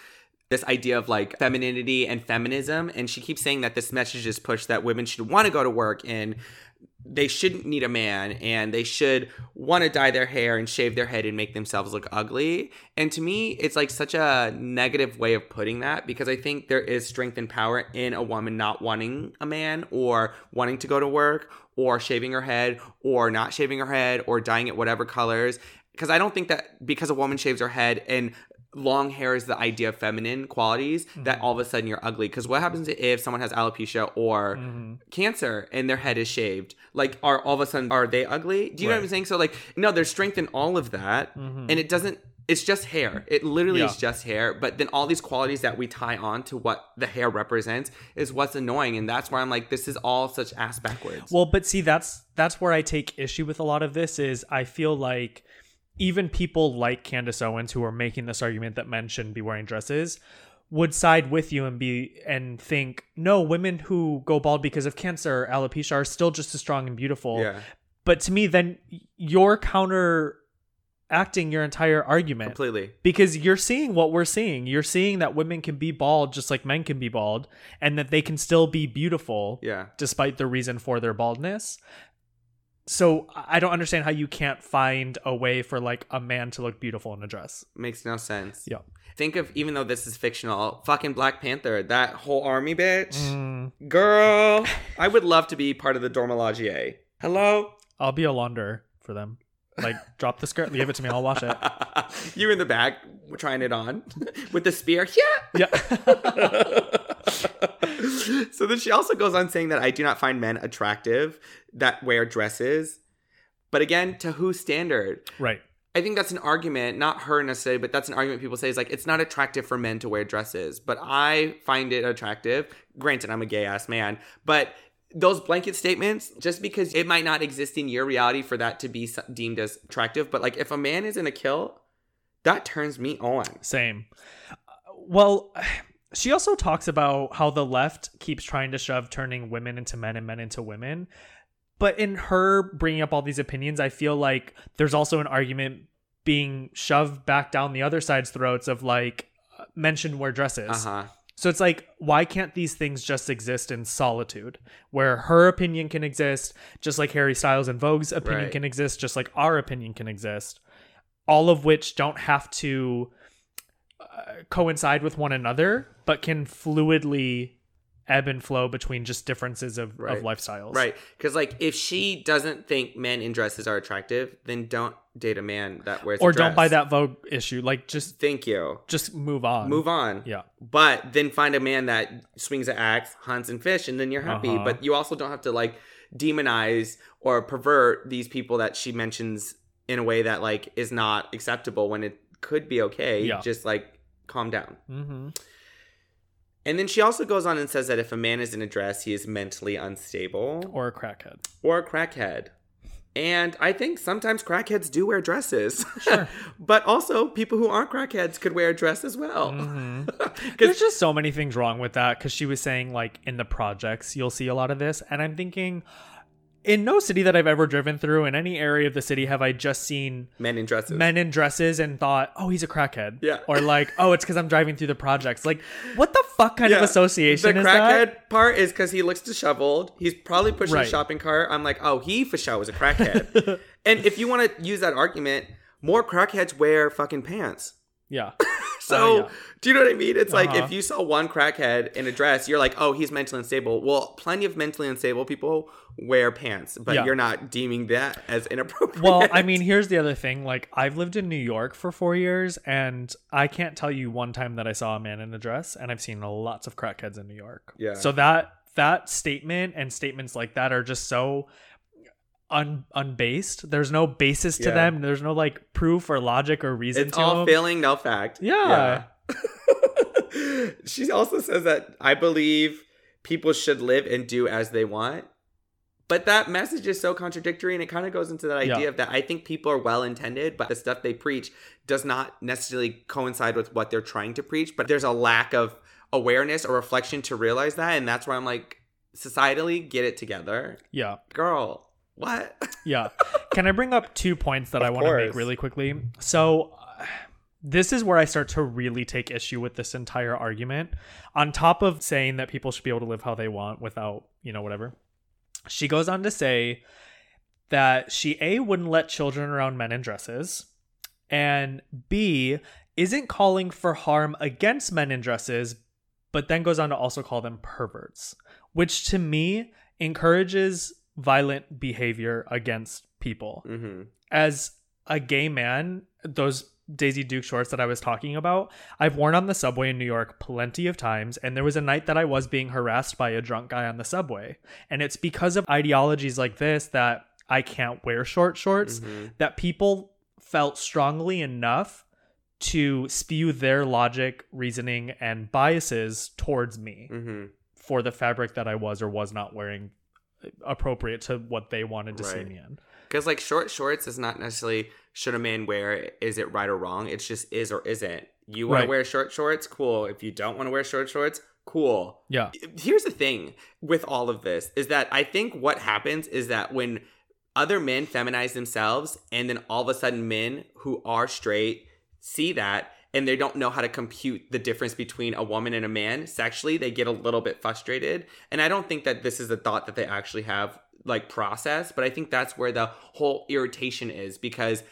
this idea of like femininity and feminism. And she keeps saying that this message is pushed that women should want to go to work and they shouldn't need a man and they should want to dye their hair and shave their head and make themselves look ugly. And to me, it's like such a negative way of putting that because I think there is strength and power in a woman not wanting a man or wanting to go to work or shaving her head or not shaving her head or dyeing it whatever colors. Because I don't think that because a woman shaves her head and long hair is the idea of feminine qualities that mm-hmm. all of a sudden you're ugly. Because what happens if someone has alopecia or mm-hmm. cancer and their head is shaved? Like, are all of a sudden are they ugly? Do you know what I'm saying? So like, no, there's strength in all of that, mm-hmm. and it doesn't. It's just hair. It literally Yeah. is just hair. But then all these qualities that we tie on to what the hair represents is what's annoying, and that's where I'm like, this is all such ass backwards. Well, but see, that's that's where I take issue with a lot of this. Is I feel like even people like Candace Owens who are making this argument that men shouldn't be wearing dresses would side with you and be and think no women who go bald because of cancer or alopecia are still just as strong and beautiful. Yeah, but to me then you're counter acting your entire argument. Completely. because you're seeing what we're seeing. You're seeing that women can be bald just like men can be bald and that they can still be beautiful Yeah. despite the reason for their baldness so i don't understand how you can't find a way for like a man to look beautiful in a dress Makes no sense. yeah Think of even though this is fictional, fucking Black Panther, that whole army bitch. Mm. Girl, I would love to be part of the Dora Milaje. Hello? i'll be a launderer for them like [LAUGHS] drop the skirt give it to me i'll wash it [LAUGHS] you in the back trying it on [LAUGHS] with the spear. Yeah. yeah [LAUGHS] so then she also goes on saying that I do not find men attractive that wear dresses. But again, to whose standard? right I think that's an argument, not her necessarily, but that's an argument people say is like it's not attractive for men to wear dresses, but I find it attractive. Granted, I'm a gay ass man, but those blanket statements, just because it might not exist in your reality for that to be deemed as attractive, but like if a man is in a kill, that turns me on. Same. Uh, well, she also talks about how the left keeps trying to shove turning women into men and men into women. But in her bringing up all these opinions, I feel like there's also an argument being shoved back down the other side's throats of like men shouldn't wear dresses. Uh huh. So it's like, why can't these things just exist in solitude, where her opinion can exist, just like Harry Styles and Vogue's opinion Right. can exist, just like our opinion can exist, all of which don't have to coincide with one another, but can fluidly ebb and flow between just differences of, Right. of lifestyles. Right. Because, like, if she doesn't think men in dresses are attractive, then don't date a man that wears a Or don't buy that Vogue issue. Like just Thank you. just move on. Move on. Yeah. But then find a man that swings an axe, hunts, and fish, and then you're happy. Uh-huh. But you also don't have to, like, demonize or pervert these people that she mentions in a way that, like, is not acceptable when it could be okay. Yeah. Just, like, calm down. Mm-hmm. And then she also goes on and says that if a man is in a dress, he is mentally unstable Or a crackhead. or a crackhead. And I think sometimes crackheads do wear dresses. Sure. [LAUGHS] but also, people who aren't crackheads could wear a dress as well. Mm-hmm. [LAUGHS] There's just so many things wrong with that because she was saying like in the projects you'll see a lot of this, and I'm thinking in no city that I've ever driven through in any area of the city have I just seen men in dresses. men in dresses and thought, oh, he's a crackhead. Yeah. Or like, oh, it's because I'm driving through the projects. Like, what the fuck kind of Yeah. association The is crackhead part is because he looks disheveled. He's probably pushing Right. a shopping cart. I'm like, oh, he for sure was a crackhead. [LAUGHS] and if you want to use that argument, more crackheads wear fucking pants. Yeah. So, Oh, yeah. do you know what I mean? It's like Uh-huh. if you saw one crackhead in a dress, you're like, oh, he's mentally unstable. Well, plenty of mentally unstable people wear pants, but Yeah. you're not deeming that as inappropriate. Well, I [LAUGHS] mean, here's the other thing. Like, I've lived in New York for four years, and I can't tell you one time that I saw a man in a dress, and I've seen lots of crackheads in New York. Yeah. So that that statement and statements like that are just so un unbased. There's no basis to Yeah. them. There's no like proof or logic or reason it's to all them. feeling, no fact. Yeah. Yeah. [LAUGHS] she also says that I believe people should live and do as they want. But that message is so contradictory, and it kind of goes into that idea Yeah. of that I think people are well intended, but the stuff they preach does not necessarily coincide with what they're trying to preach. But there's a lack of awareness or reflection to realize that. And that's where I'm like, societally, get it together. yeah. Girl, what? [LAUGHS] Yeah. Can I bring up two points that I want to make really quickly? So, uh, this is where I start to really take issue with this entire argument. On top of saying that people should be able to live how they want without, you know, whatever, she goes on to say that she A, wouldn't let children around men in dresses, and B, isn't calling for harm against men in dresses, but then goes on to also call them perverts, which to me encourages violent behavior against people. hmm As a gay man, those Daisy Duke shorts that I was talking about, I've worn on the subway in New York plenty of times. And there was a night that I was being harassed by a drunk guy on the subway. And it's because of ideologies like this that I can't wear short shorts Mm-hmm. that people felt strongly enough to spew their logic, reasoning, and biases towards me hmm for the fabric that I was or was not wearing appropriate to what they wanted to see Right. me in. Because like short shorts is not necessarily should a man wear is it right or wrong. It's just is or isn't. You want Right. to wear short shorts, cool. If you don't want to wear short shorts, cool. Yeah. Here's the thing with all of this is that I think what happens is that when other men feminize themselves and then all of a sudden men who are straight see that and they don't know how to compute the difference between a woman and a man. Sexually they get a little bit frustrated. And i don't think that this is a thought that they actually have like process but i think that's where the whole irritation is because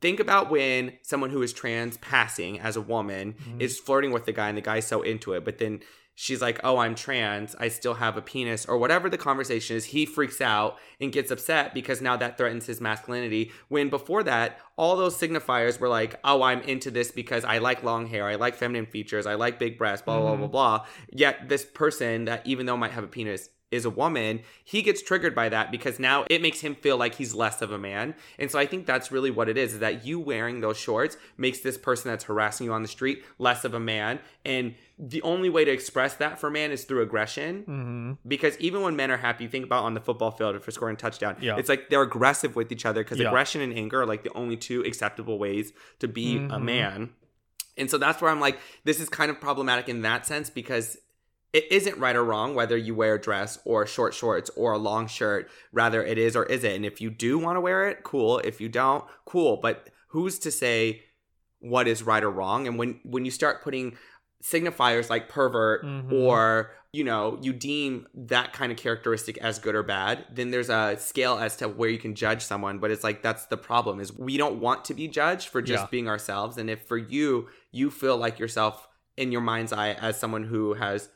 think about when someone who is trans passing as a woman mm-hmm. is flirting with the guy and the guy's so into it but then she's like oh i'm trans. I still have a penis or whatever the conversation is he freaks out and gets upset because now that threatens his masculinity. When before that all those signifiers were like oh i'm into this because i like long hair. I like feminine features. I like big breasts blah blah blah mm-hmm. blah. Yet this person that even though might have a penis is a woman, he gets triggered by that because now it makes him feel like he's less of a man. And so I think that's really what it is, is that you wearing those shorts makes this person that's harassing you on the street less of a man. And the only way to express that for man is through aggression. Mm-hmm. Because even when men are happy, think about on the football field they're scoring a touchdown. Yeah. It's like they're aggressive with each other because Yeah. aggression and anger are like the only two acceptable ways to be a Mhm. man. And so that's where I'm like, this is kind of problematic in that sense because it isn't right or wrong whether you wear a dress or short shorts or a long shirt. Rather, it is or isn't. And if you do want to wear it, cool. If you don't, cool. But who's to say what is right or wrong? And when when you start putting signifiers like pervert Mhm. or you know you deem that kind of characteristic as good or bad then there's a scale as to where you can judge someone but it's like that's the problem is we don't want to be judged for just Yeah. being ourselves and if for you you feel like yourself in your mind's eye as someone who has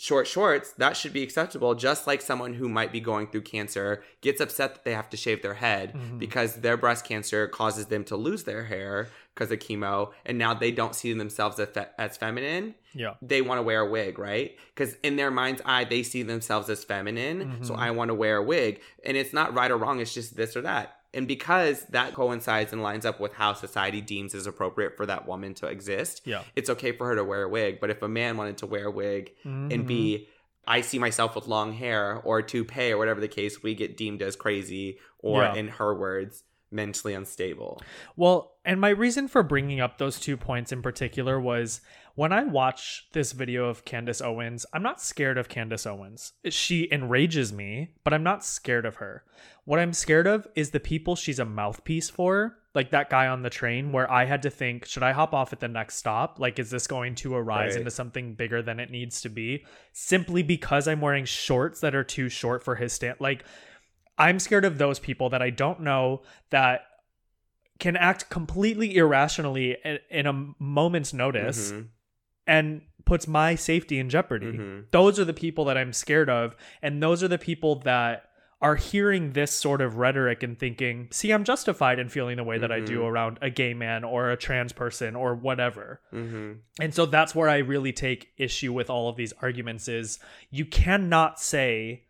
short shorts, that should be acceptable. Just like someone who might be going through cancer gets upset that they have to shave their head Mm-hmm. because their breast cancer causes them to lose their hair because of chemo, and now they don't see themselves as, fe- as feminine. Yeah. They want to wear a wig, right? Because in their mind's eye, they see themselves as feminine. So Mhm. I want to wear a wig, and it's not right or wrong. It's just this or that. And because that coincides and lines up with how society deems is appropriate for that woman to exist, Yeah. it's okay for her to wear a wig. But if a man wanted to wear a wig and Mhm. be, I see myself with long hair or toupee or whatever the case, we get deemed as crazy or, Yeah. in her words, mentally unstable. Well, and my reason for bringing up those two points in particular was when I watch this video of Candace Owens, I'm not scared of Candace Owens. She enrages me, but I'm not scared of her. What I'm scared of is the people she's a mouthpiece for, like that guy on the train where I had to think, should I hop off at the next stop? Like, is this going to arise Right. into something bigger than it needs to be? Simply because I'm wearing shorts that are too short for his stand. Like, I'm scared of those people that I don't know that can act completely irrationally in, in a moment's notice Mhm. And puts my safety in jeopardy. Mhm. Those are the people that I'm scared of. And those are the people that are hearing this sort of rhetoric and thinking, see, I'm justified in feeling the way that I do Mhm. around a gay man or a trans person or whatever. Mhm. And so that's where I really take issue with all of these arguments is you cannot say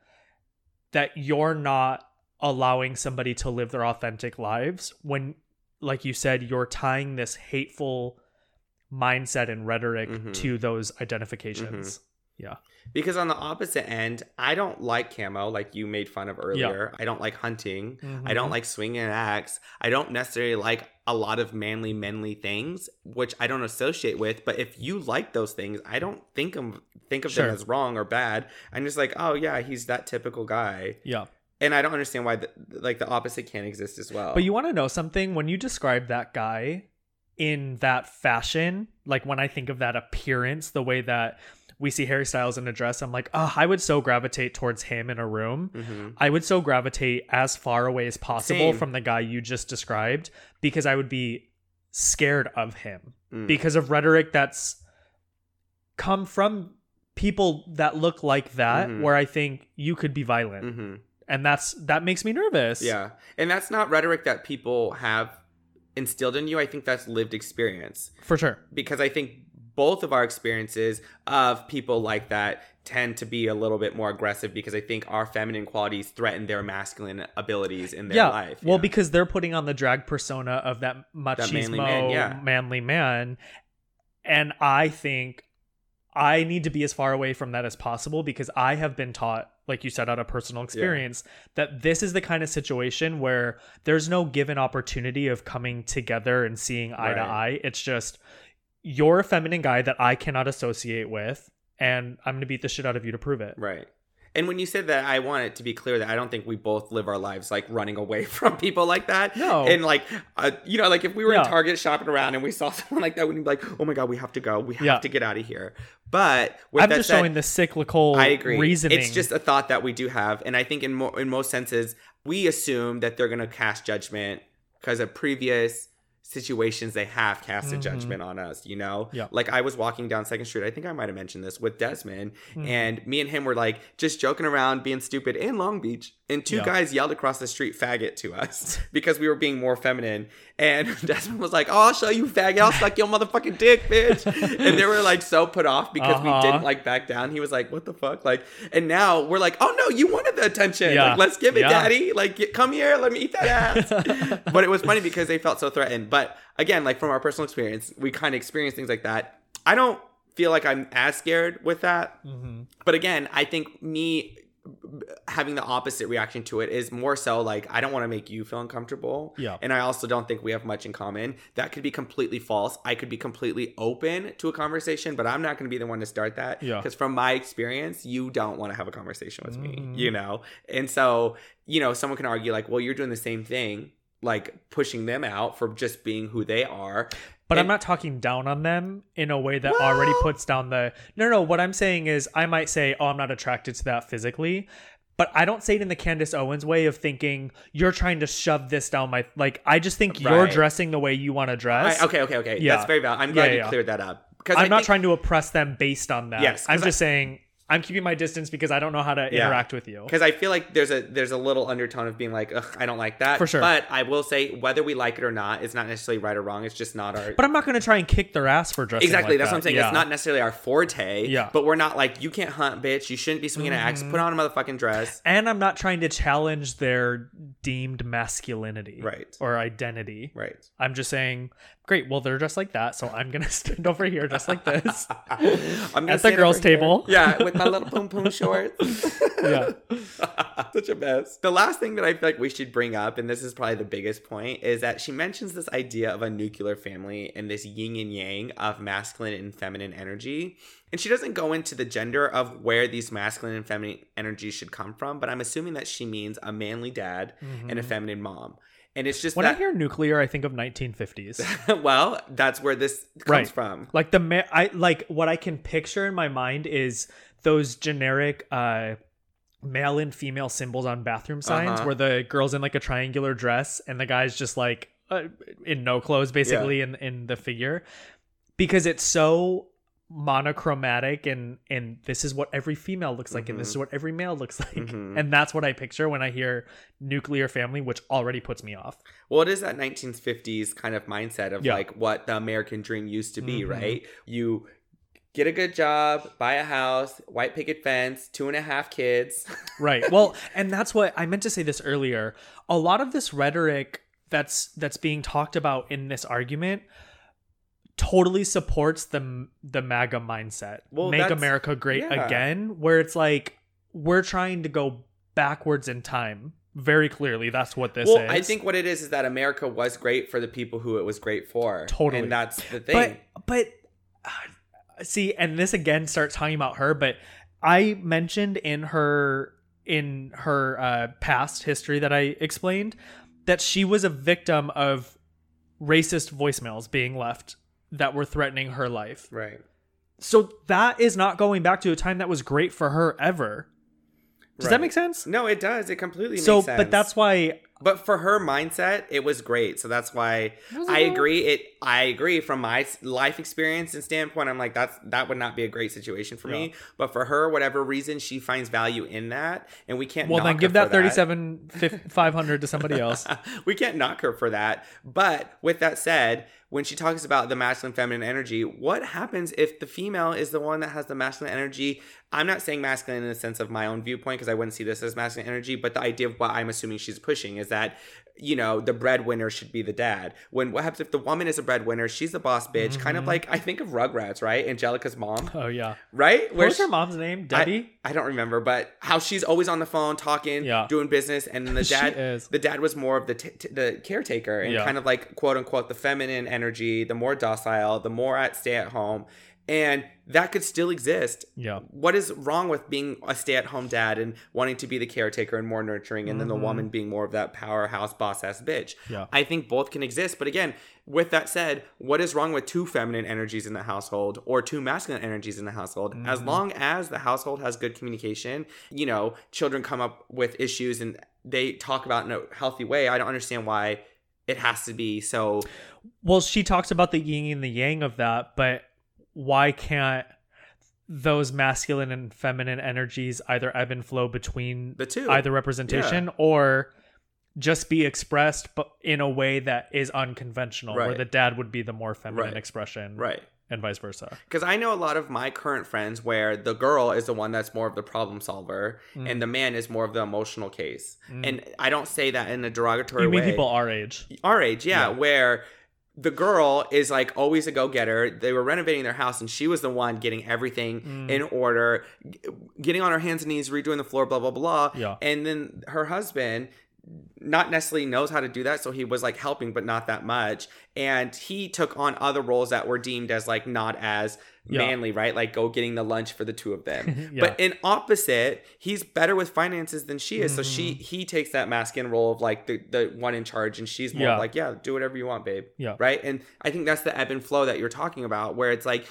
that you're not allowing somebody to live their authentic lives when like you said you're tying this hateful mindset and rhetoric Mhm. to those identifications. Yeah. Because on the opposite end, I don't like camo, like you made fun of earlier. I don't like hunting. I don't Mhm. like swinging an axe. I don't necessarily like a lot of manly, manly things, which I don't associate with. But if you like those things, I don't think of think of Sure. them as wrong or bad. I'm just like, oh yeah, he's that typical guy, Yeah. and I don't understand why the, like the opposite can't exist as well. But you want to know something? When you describe that guy in that fashion, like when I think of that appearance, the way that we see Harry Styles in a dress, I'm like, oh, I would so gravitate towards him in a room. Mhm. I would so gravitate as far away as possible Same. from the guy you just described because I would be scared of him Mm. because of rhetoric that's come from people that look like that Mhm. where I think you could be violent. Mhm. And that's that makes me nervous. Yeah. And that's not rhetoric that people have instilled in you. I think that's lived experience. For sure. Because I think both of our experiences of people like that tend to be a little bit more aggressive because I think our feminine qualities threaten their masculine abilities in their yeah. life. Well, yeah. because they're putting on the drag persona of that machismo manly man, yeah. manly man. And I think I need to be as far away from that as possible because I have been taught, like you said, out of personal experience, that this is the kind of situation where there's no given opportunity of coming together and seeing eye to eye. It's just you're a feminine guy that I cannot associate with, and I'm gonna beat the shit out of you to prove it. Right. And when you said that, I want it to be clear that I don't think we both live our lives like running away [LAUGHS] from people like that. No. And like, uh, you know, like if we were Yeah. in Target shopping around and we saw [LAUGHS] someone like that, we'd be like, oh my God, we have to go. We have Yeah. to get out of here. But with I'm just said, showing the cyclical I agree. reasoning. It's just a thought that we do have, and I think in mo- in most senses, we assume that they're going to cast judgment because of previous situations they have casted Mhm. judgment on us. You know, Yeah. Like I was walking down Second Street. I think I might have mentioned this with Desmond, Mhm. and me and him were like just joking around, being stupid in Long Beach, and two Yeah. guys yelled across the street "faggot" to us [LAUGHS] because we were being more feminine. And [LAUGHS] Desmond was like, "Oh, I'll show you, faggot. I'll suck your motherfucking dick, bitch." and they were like so put off because we Uh-huh. didn't like back down. He was like, "What the fuck?" Like, and now we're like, "Oh no, you wanted the attention. Yeah. Like, let's give it, Yeah. daddy. Like, come here, let me eat that ass." [LAUGHS] but it was funny because they felt so threatened. But again, like from our personal experience, we kind of experience things like that. I don't feel like I'm as scared with that. Mhm. But again, I think me having the opposite reaction to it is more so like I don't want to make you feel uncomfortable. Yeah. And I also don't think we have much in common. That could be completely false. I could be completely open to a conversation, but I'm not going to be the one to start that. Yeah. Because from my experience, you don't want to have a conversation with Mhm. me, you know? And so, you know, someone can argue like, well, you're doing the same thing, like pushing them out for just being who they are. But I'm not talking down on them in a way that already puts down the. No, no. What I'm saying is, I might say, "Oh, I'm not attracted to that physically," but I don't say it in the Candace Owens way of thinking you're trying to shove this down my. Like, I just think you're dressing the way you want to dress. I, okay, okay, okay. Yeah. That's very valid. I'm glad yeah, you yeah. cleared that up. Because I'm I not think- trying to oppress them based on that. Yes, I'm I- just saying I'm keeping my distance because I don't know how to Yeah. interact with you. because I feel like there's a there's a little undertone of being like, Ugh, I don't like that. For sure. But I will say, whether we like it or not, it's not necessarily right or wrong. It's just not our. But I'm not going to try and kick their ass for dressing. Exactly, like that's that. what I'm saying. Yeah. It's not necessarily our forte. Yeah. Mm-hmm. But we're not like you can't hunt, bitch. You shouldn't be swinging an axe. Put on a motherfucking dress. and I'm not trying to challenge their deemed masculinity, Right. or identity. Right. I'm just saying, great. Well, they're just like that, so I'm gonna [LAUGHS] stand over here just like this. [LAUGHS] I'm At the girls' table. Yeah, with my little poom poom shorts. [LAUGHS] yeah. Such a mess. The last thing that I feel like we should bring up, and this is probably the biggest point, is that she mentions this idea of a nuclear family and this yin and yang of masculine and feminine energy. And she doesn't go into the gender of where these masculine and feminine energies should come from, but I'm assuming that she means a manly dad and a mm-hmm. feminine mom. And it's just. When I hear nuclear, I think of 1950s. [LAUGHS] well, that's where this comes Right. from. like the I like what I can picture in my mind is those generic uh male and female symbols on bathroom signs Uh-huh. where the girl's in like a triangular dress and the guy's just like uh, in no clothes basically in in the figure because it's so monochromatic and and this is what every female looks like and this is Mm-hmm. what every male looks [LAUGHS] like and that's what I picture when I hear nuclear family which already puts me off Well, it is that 1950s kind of mindset of Yeah. like what the American dream used to be, Mhm. right? You get a good job, buy a house, white picket fence, two and a half kids. [LAUGHS] right well and that's what i meant to say this earlier a lot of this rhetoric that's that's being talked about in this argument totally supports the the maga mindset Well, make america great yeah. again where it's like we're trying to go backwards in time very clearly that's what this well, is I think what it is is that America was great for the people who it was great for. Totally. And that's the thing. But but uh, see, and this again starts talking about her, but I mentioned in her in her uh, past history that I explained that she was a victim of racist voicemails being left that were threatening her life. right. So that is not going back to a time that was great for her ever. Does that make sense? No, it does. It completely So, makes sense. but that's why But for her mindset, it was great. So that's why I agree. It I agree from my life experience and standpoint. I'm like that's that would not be a great situation for me. But for her, whatever reason, she finds value in that, and we can't. well then give her for that 37 500 to somebody else. [LAUGHS] we can't knock her for that. But with that said, when she talks about the masculine feminine energy, what happens if the female is the one that has the masculine energy? I'm not saying masculine in the sense of my own viewpoint because I wouldn't see this as masculine energy, but the idea of what I'm assuming she's pushing is that you know the breadwinner should be the dad. When what happens if the woman is a breadwinner, she's the boss bitch, kind of mm-hmm. like I think of Rugrats, right? Angelica's mom, Oh yeah. right? What was she- her mom's name? I- Debbie? I, don't remember, but how she's always on the phone talking, Yeah. doing business, and the [LAUGHS] dad, is. the dad was more of the t- t- the caretaker and Yeah. kind of like quote unquote the feminine energy, the more docile, the more at stay at home, and that could still exist. Yeah. What is wrong with being a stay at home dad and wanting to be the caretaker and more nurturing, and then the woman being more of that powerhouse boss ass bitch? Mm-hmm. Yeah. I think both can exist. But again, with that said, what is wrong with two feminine energies in the household or two masculine energies in the household? Mm-hmm. As long as the household has good communication, you know, children come up with issues and they talk about in a healthy way. I don't understand why it has to be so. Well, she talks about the yin and the yang of that, but why can't those masculine and feminine energies either ebb and flow between The two. either representation or just be expressed but in a way that is unconventional where the dad would be the more feminine Right. expression Right. and vice versa Because I know a lot of my current friends where the girl is the one that's more of the problem solver mm. and the man is more of the emotional case. Mm. And I don't say that in a derogatory you mean way. people our age our age, yeah, where the girl is like always a go-getter. They were renovating their house and she was the one getting everything Mm. in order, getting on her hands and knees, redoing the floor, blah blah blah. Yeah. And then her husband not necessarily knows how to do that, so he was like helping but not that much. And he took on other roles that were deemed as like not as Yeah. manly, right? Like go getting the lunch for the two of them. [LAUGHS] Yeah. But in opposite, he's better with finances than she is. So she Mm-hmm. he takes that masculine role of like the, the one in charge and she's more Yeah. like, yeah, do whatever you want, babe. Yeah. Right. And I think that's the ebb and flow that you're talking about, where it's like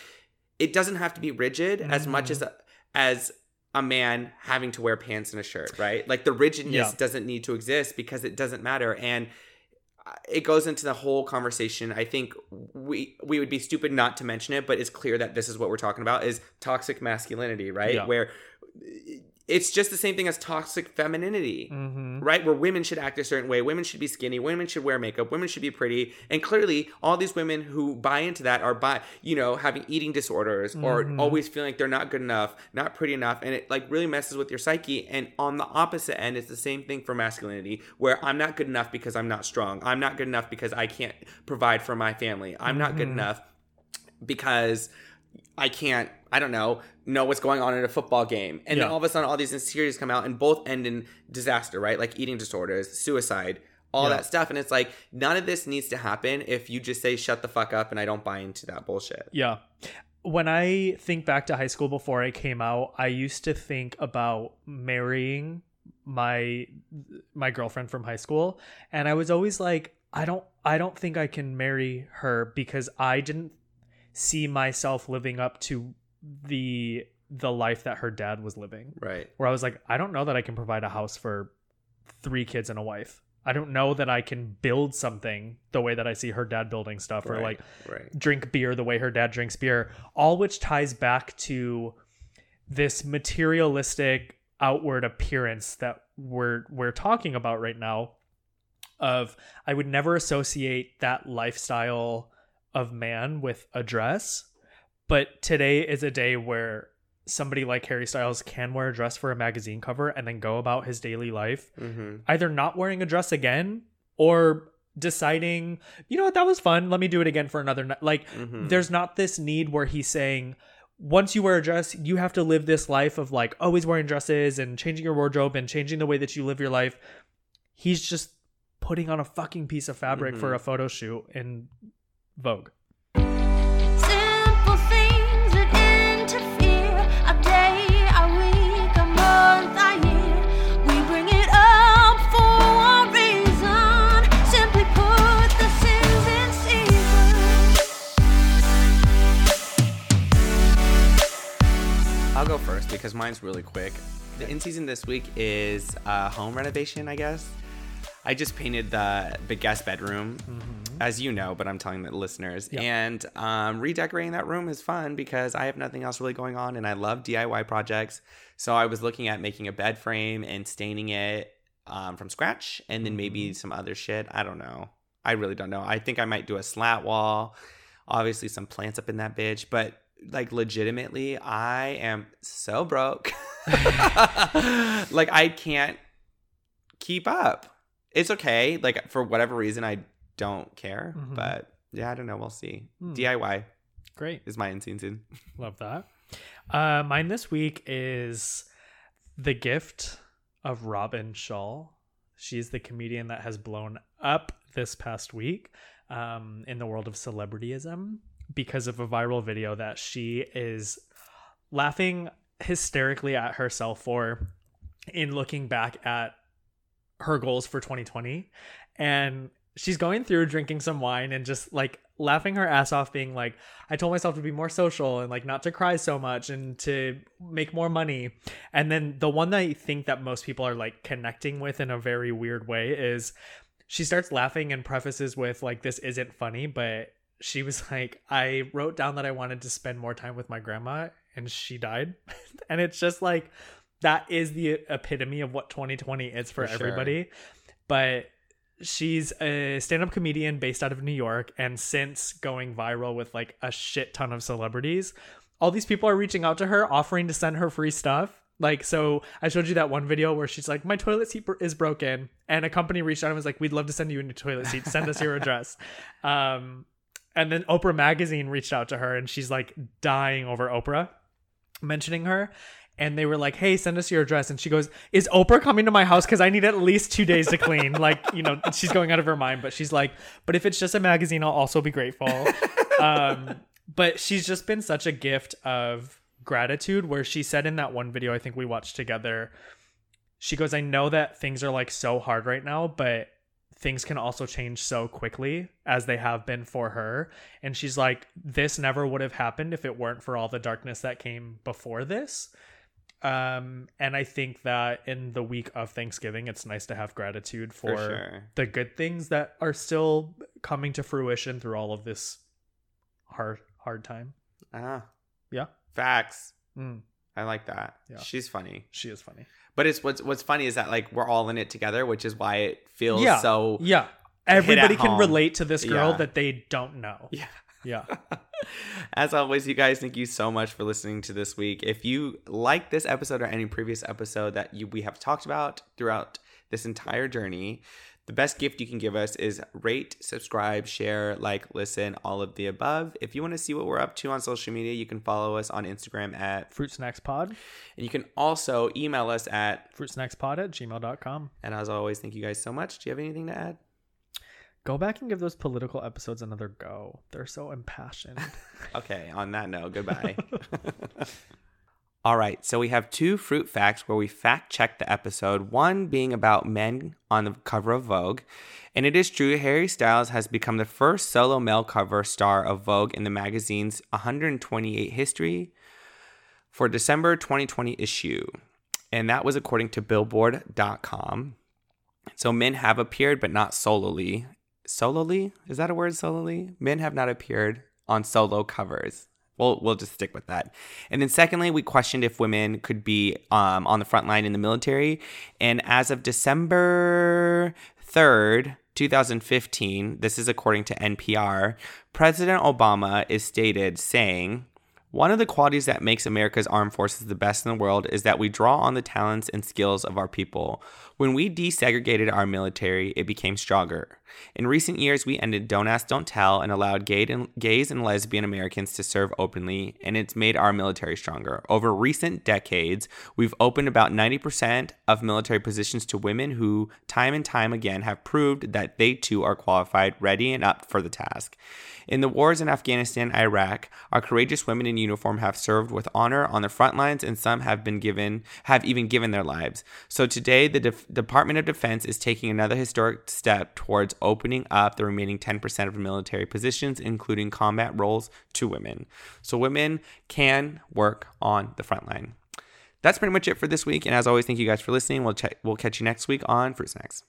it doesn't have to be rigid as Mm-hmm. much as a, as a man having to wear pants and a shirt, right? Like the rigidness doesn't need to exist because it doesn't matter. And it goes into the whole conversation. I think we we would be stupid not to mention it, but it's clear that this is what we're talking about is toxic masculinity, right? Yeah. Where it's just the same thing as toxic femininity, Mhm. right? Where women should act a certain way, women should be skinny, women should wear makeup, women should be pretty, and clearly all these women who buy into that are by you know having eating disorders or Mhm. always feeling like they're not good enough, not pretty enough, and it like really messes with your psyche. And on the opposite end, it's the same thing for masculinity, where I'm not good enough because I'm not strong, I'm not good enough because I can't provide for my family, I'm not good Mhm. enough because I can't, I don't know, know what's going on in a football game. And then all of a sudden, all these insecurities come out and both end in disaster, right? Like eating disorders, suicide, all Yeah. that stuff. And it's like, none of this needs to happen if you just say, shut the fuck up and I don't buy into that bullshit. Yeah. When I think back to high school before I came out, I used to think about marrying my my girlfriend from high school and I was always like I don't I don't think I can marry her because I didn't see myself living up to the the life that her dad was living. Right. Where I was like I don't know that I can provide a house for three kids and a wife. I don't know that I can build something the way that I see her dad building stuff or right. like right. drink beer the way her dad drinks beer, all which ties back to this materialistic outward appearance that we're we're talking about right now of I would never associate that lifestyle of man with a dress, but today is a day where somebody like Harry Styles can wear a dress for a magazine cover and then go about his daily life Mm-hmm. either not wearing a dress again or deciding, you know what, that was fun. Let me do it again for another night. Like, Mhm. there's not this need where he's saying, once you wear a dress, you have to live this life of like always wearing dresses and changing your wardrobe and changing the way that you live your life. He's just putting on a fucking piece of fabric for Mhm. a photo shoot in Vogue. Simple things that interfere. A day, a week, a month, a year. We bring it up for a reason. Simply put, the sins in season. I'll go first because mine's really quick. The in season this week is uh, home renovation, I guess. I just painted the the guest bedroom, as you know, but I'm telling the listeners. Yeah. And um, redecorating that room is fun because I have nothing else really going on, and I love DIY projects. So I was looking at making a bed frame and staining it um, from scratch, and then maybe some other shit. I don't know. I really don't know. I think I might do a slat wall. Obviously, some plants up in that bitch, but like legitimately, I am so broke. [LAUGHS] [LAUGHS] like I can't keep up. It's okay. Like for whatever reason, I don't care. Mhm. But yeah, I don't know. We'll see. Hmm. DIY Great. is my in season. [LAUGHS] Love that. Uh, mine this week is The Gift of Robyn Schall. She's the comedian that has blown up this past week um, in the world of celebrityism because of a viral video that she is laughing hysterically at herself for in looking back at her goals for 2020 and she's going through drinking some wine and just like laughing her ass off being like i told myself to be more social and like not to cry so much and to make more money. And then the one that i think that most people are like connecting with in a very weird way is she starts laughing and prefaces with like this isn't funny but she was [LAUGHS] like i wrote down that i wanted to spend more time with my grandma and she died. [LAUGHS] And it's just like that is the epitome of what 2020 is for, For sure. everybody. But she's a stand-up comedian based out of new york and since going viral with like a shit ton of celebrities all these people are reaching out to her offering to send her free stuff. Like so i showed you that one video where she's like my toilet seat is broken. And a company reached out and was like we'd love to send you a new toilet seat. Send us your [LAUGHS] address. Um and then oprah magazine reached out to her and she's like dying over oprah mentioning her and they were like hey send us your address. And she goes is oprah coming to my house? Because i need at least two days to clean. [LAUGHS] Like you know she's going out of her mind but she's like but if it's just a magazine i'll also be grateful. [LAUGHS] Um but she's just been such a gift of gratitude where she said in that one video i think we watched together she goes i know that things are like so hard right now but things can also change so quickly as they have been for her. And she's like this never would have happened if it weren't for all the darkness that came before this Um, and I think that in the week of Thanksgiving, it's nice to have gratitude for, sure. the good things that are still coming to fruition through all of this hard hard time. Ah, Yeah. facts. Mm, I like that. Yeah. She's funny. she is funny. But it's what's what's funny is that like we're all in it together, which is why it feels yeah. so yeah. Everybody can home. relate to this girl Yeah. that they don't know. Yeah. Yeah. [LAUGHS] As always, you guys, thank you so much for listening to this week. If you like this episode or any previous episode that you, we have talked about throughout this entire journey, the best gift you can give us is rate, subscribe, share, like, listen, all of the above. If you want to see what we're up to on social media, you can follow us on Instagram at, Fruit Snacks Pod. and you can also email us at, Fruitsnackspod at gmail.com. and as always, thank you guys so much. Do you have anything to add? Go back and give those political episodes another go. They're so impassioned. [LAUGHS] Okay, on that note, goodbye. [LAUGHS] [LAUGHS] All right, so we have two fruit facts where we fact check the episode, one being about men on the cover of Vogue. And it is true, Harry Styles has become the first solo male cover star of Vogue in the magazine's 128 history for December 2020 issue. And that was according to Billboard.com. So men have appeared, but not solely. Solely? Is that a word, solely? Men have not appeared on solo covers. We'll, we'll just stick with that. And then, secondly, we questioned if women could be um, on the front line in the military. And as of December 3rd, 2015, this is according to NPR, President Obama is stated saying, one of the qualities that makes America's armed forces the best in the world is that we draw on the talents and skills of our people. When we desegregated our military, it became stronger. In recent years, we ended Don't Ask, Don't Tell and allowed gay and, gays and lesbian Americans to serve openly, and it's made our military stronger. Over recent decades, we've opened about 90% of military positions to women who, time and time again, have proved that they too are qualified, ready, and up for the task. In the wars in Afghanistan, Iraq, our courageous women in uniform have served with honor on the front lines, and some have been given, have even given their lives. So today, the Def- Department of Defense is taking another historic step towards opening up the remaining 10% of military positions, including combat roles, to women. So women can work on the front line. That's pretty much it for this week. And as always, thank you guys for listening. We'll we'll catch you next week on Fruit Snacks.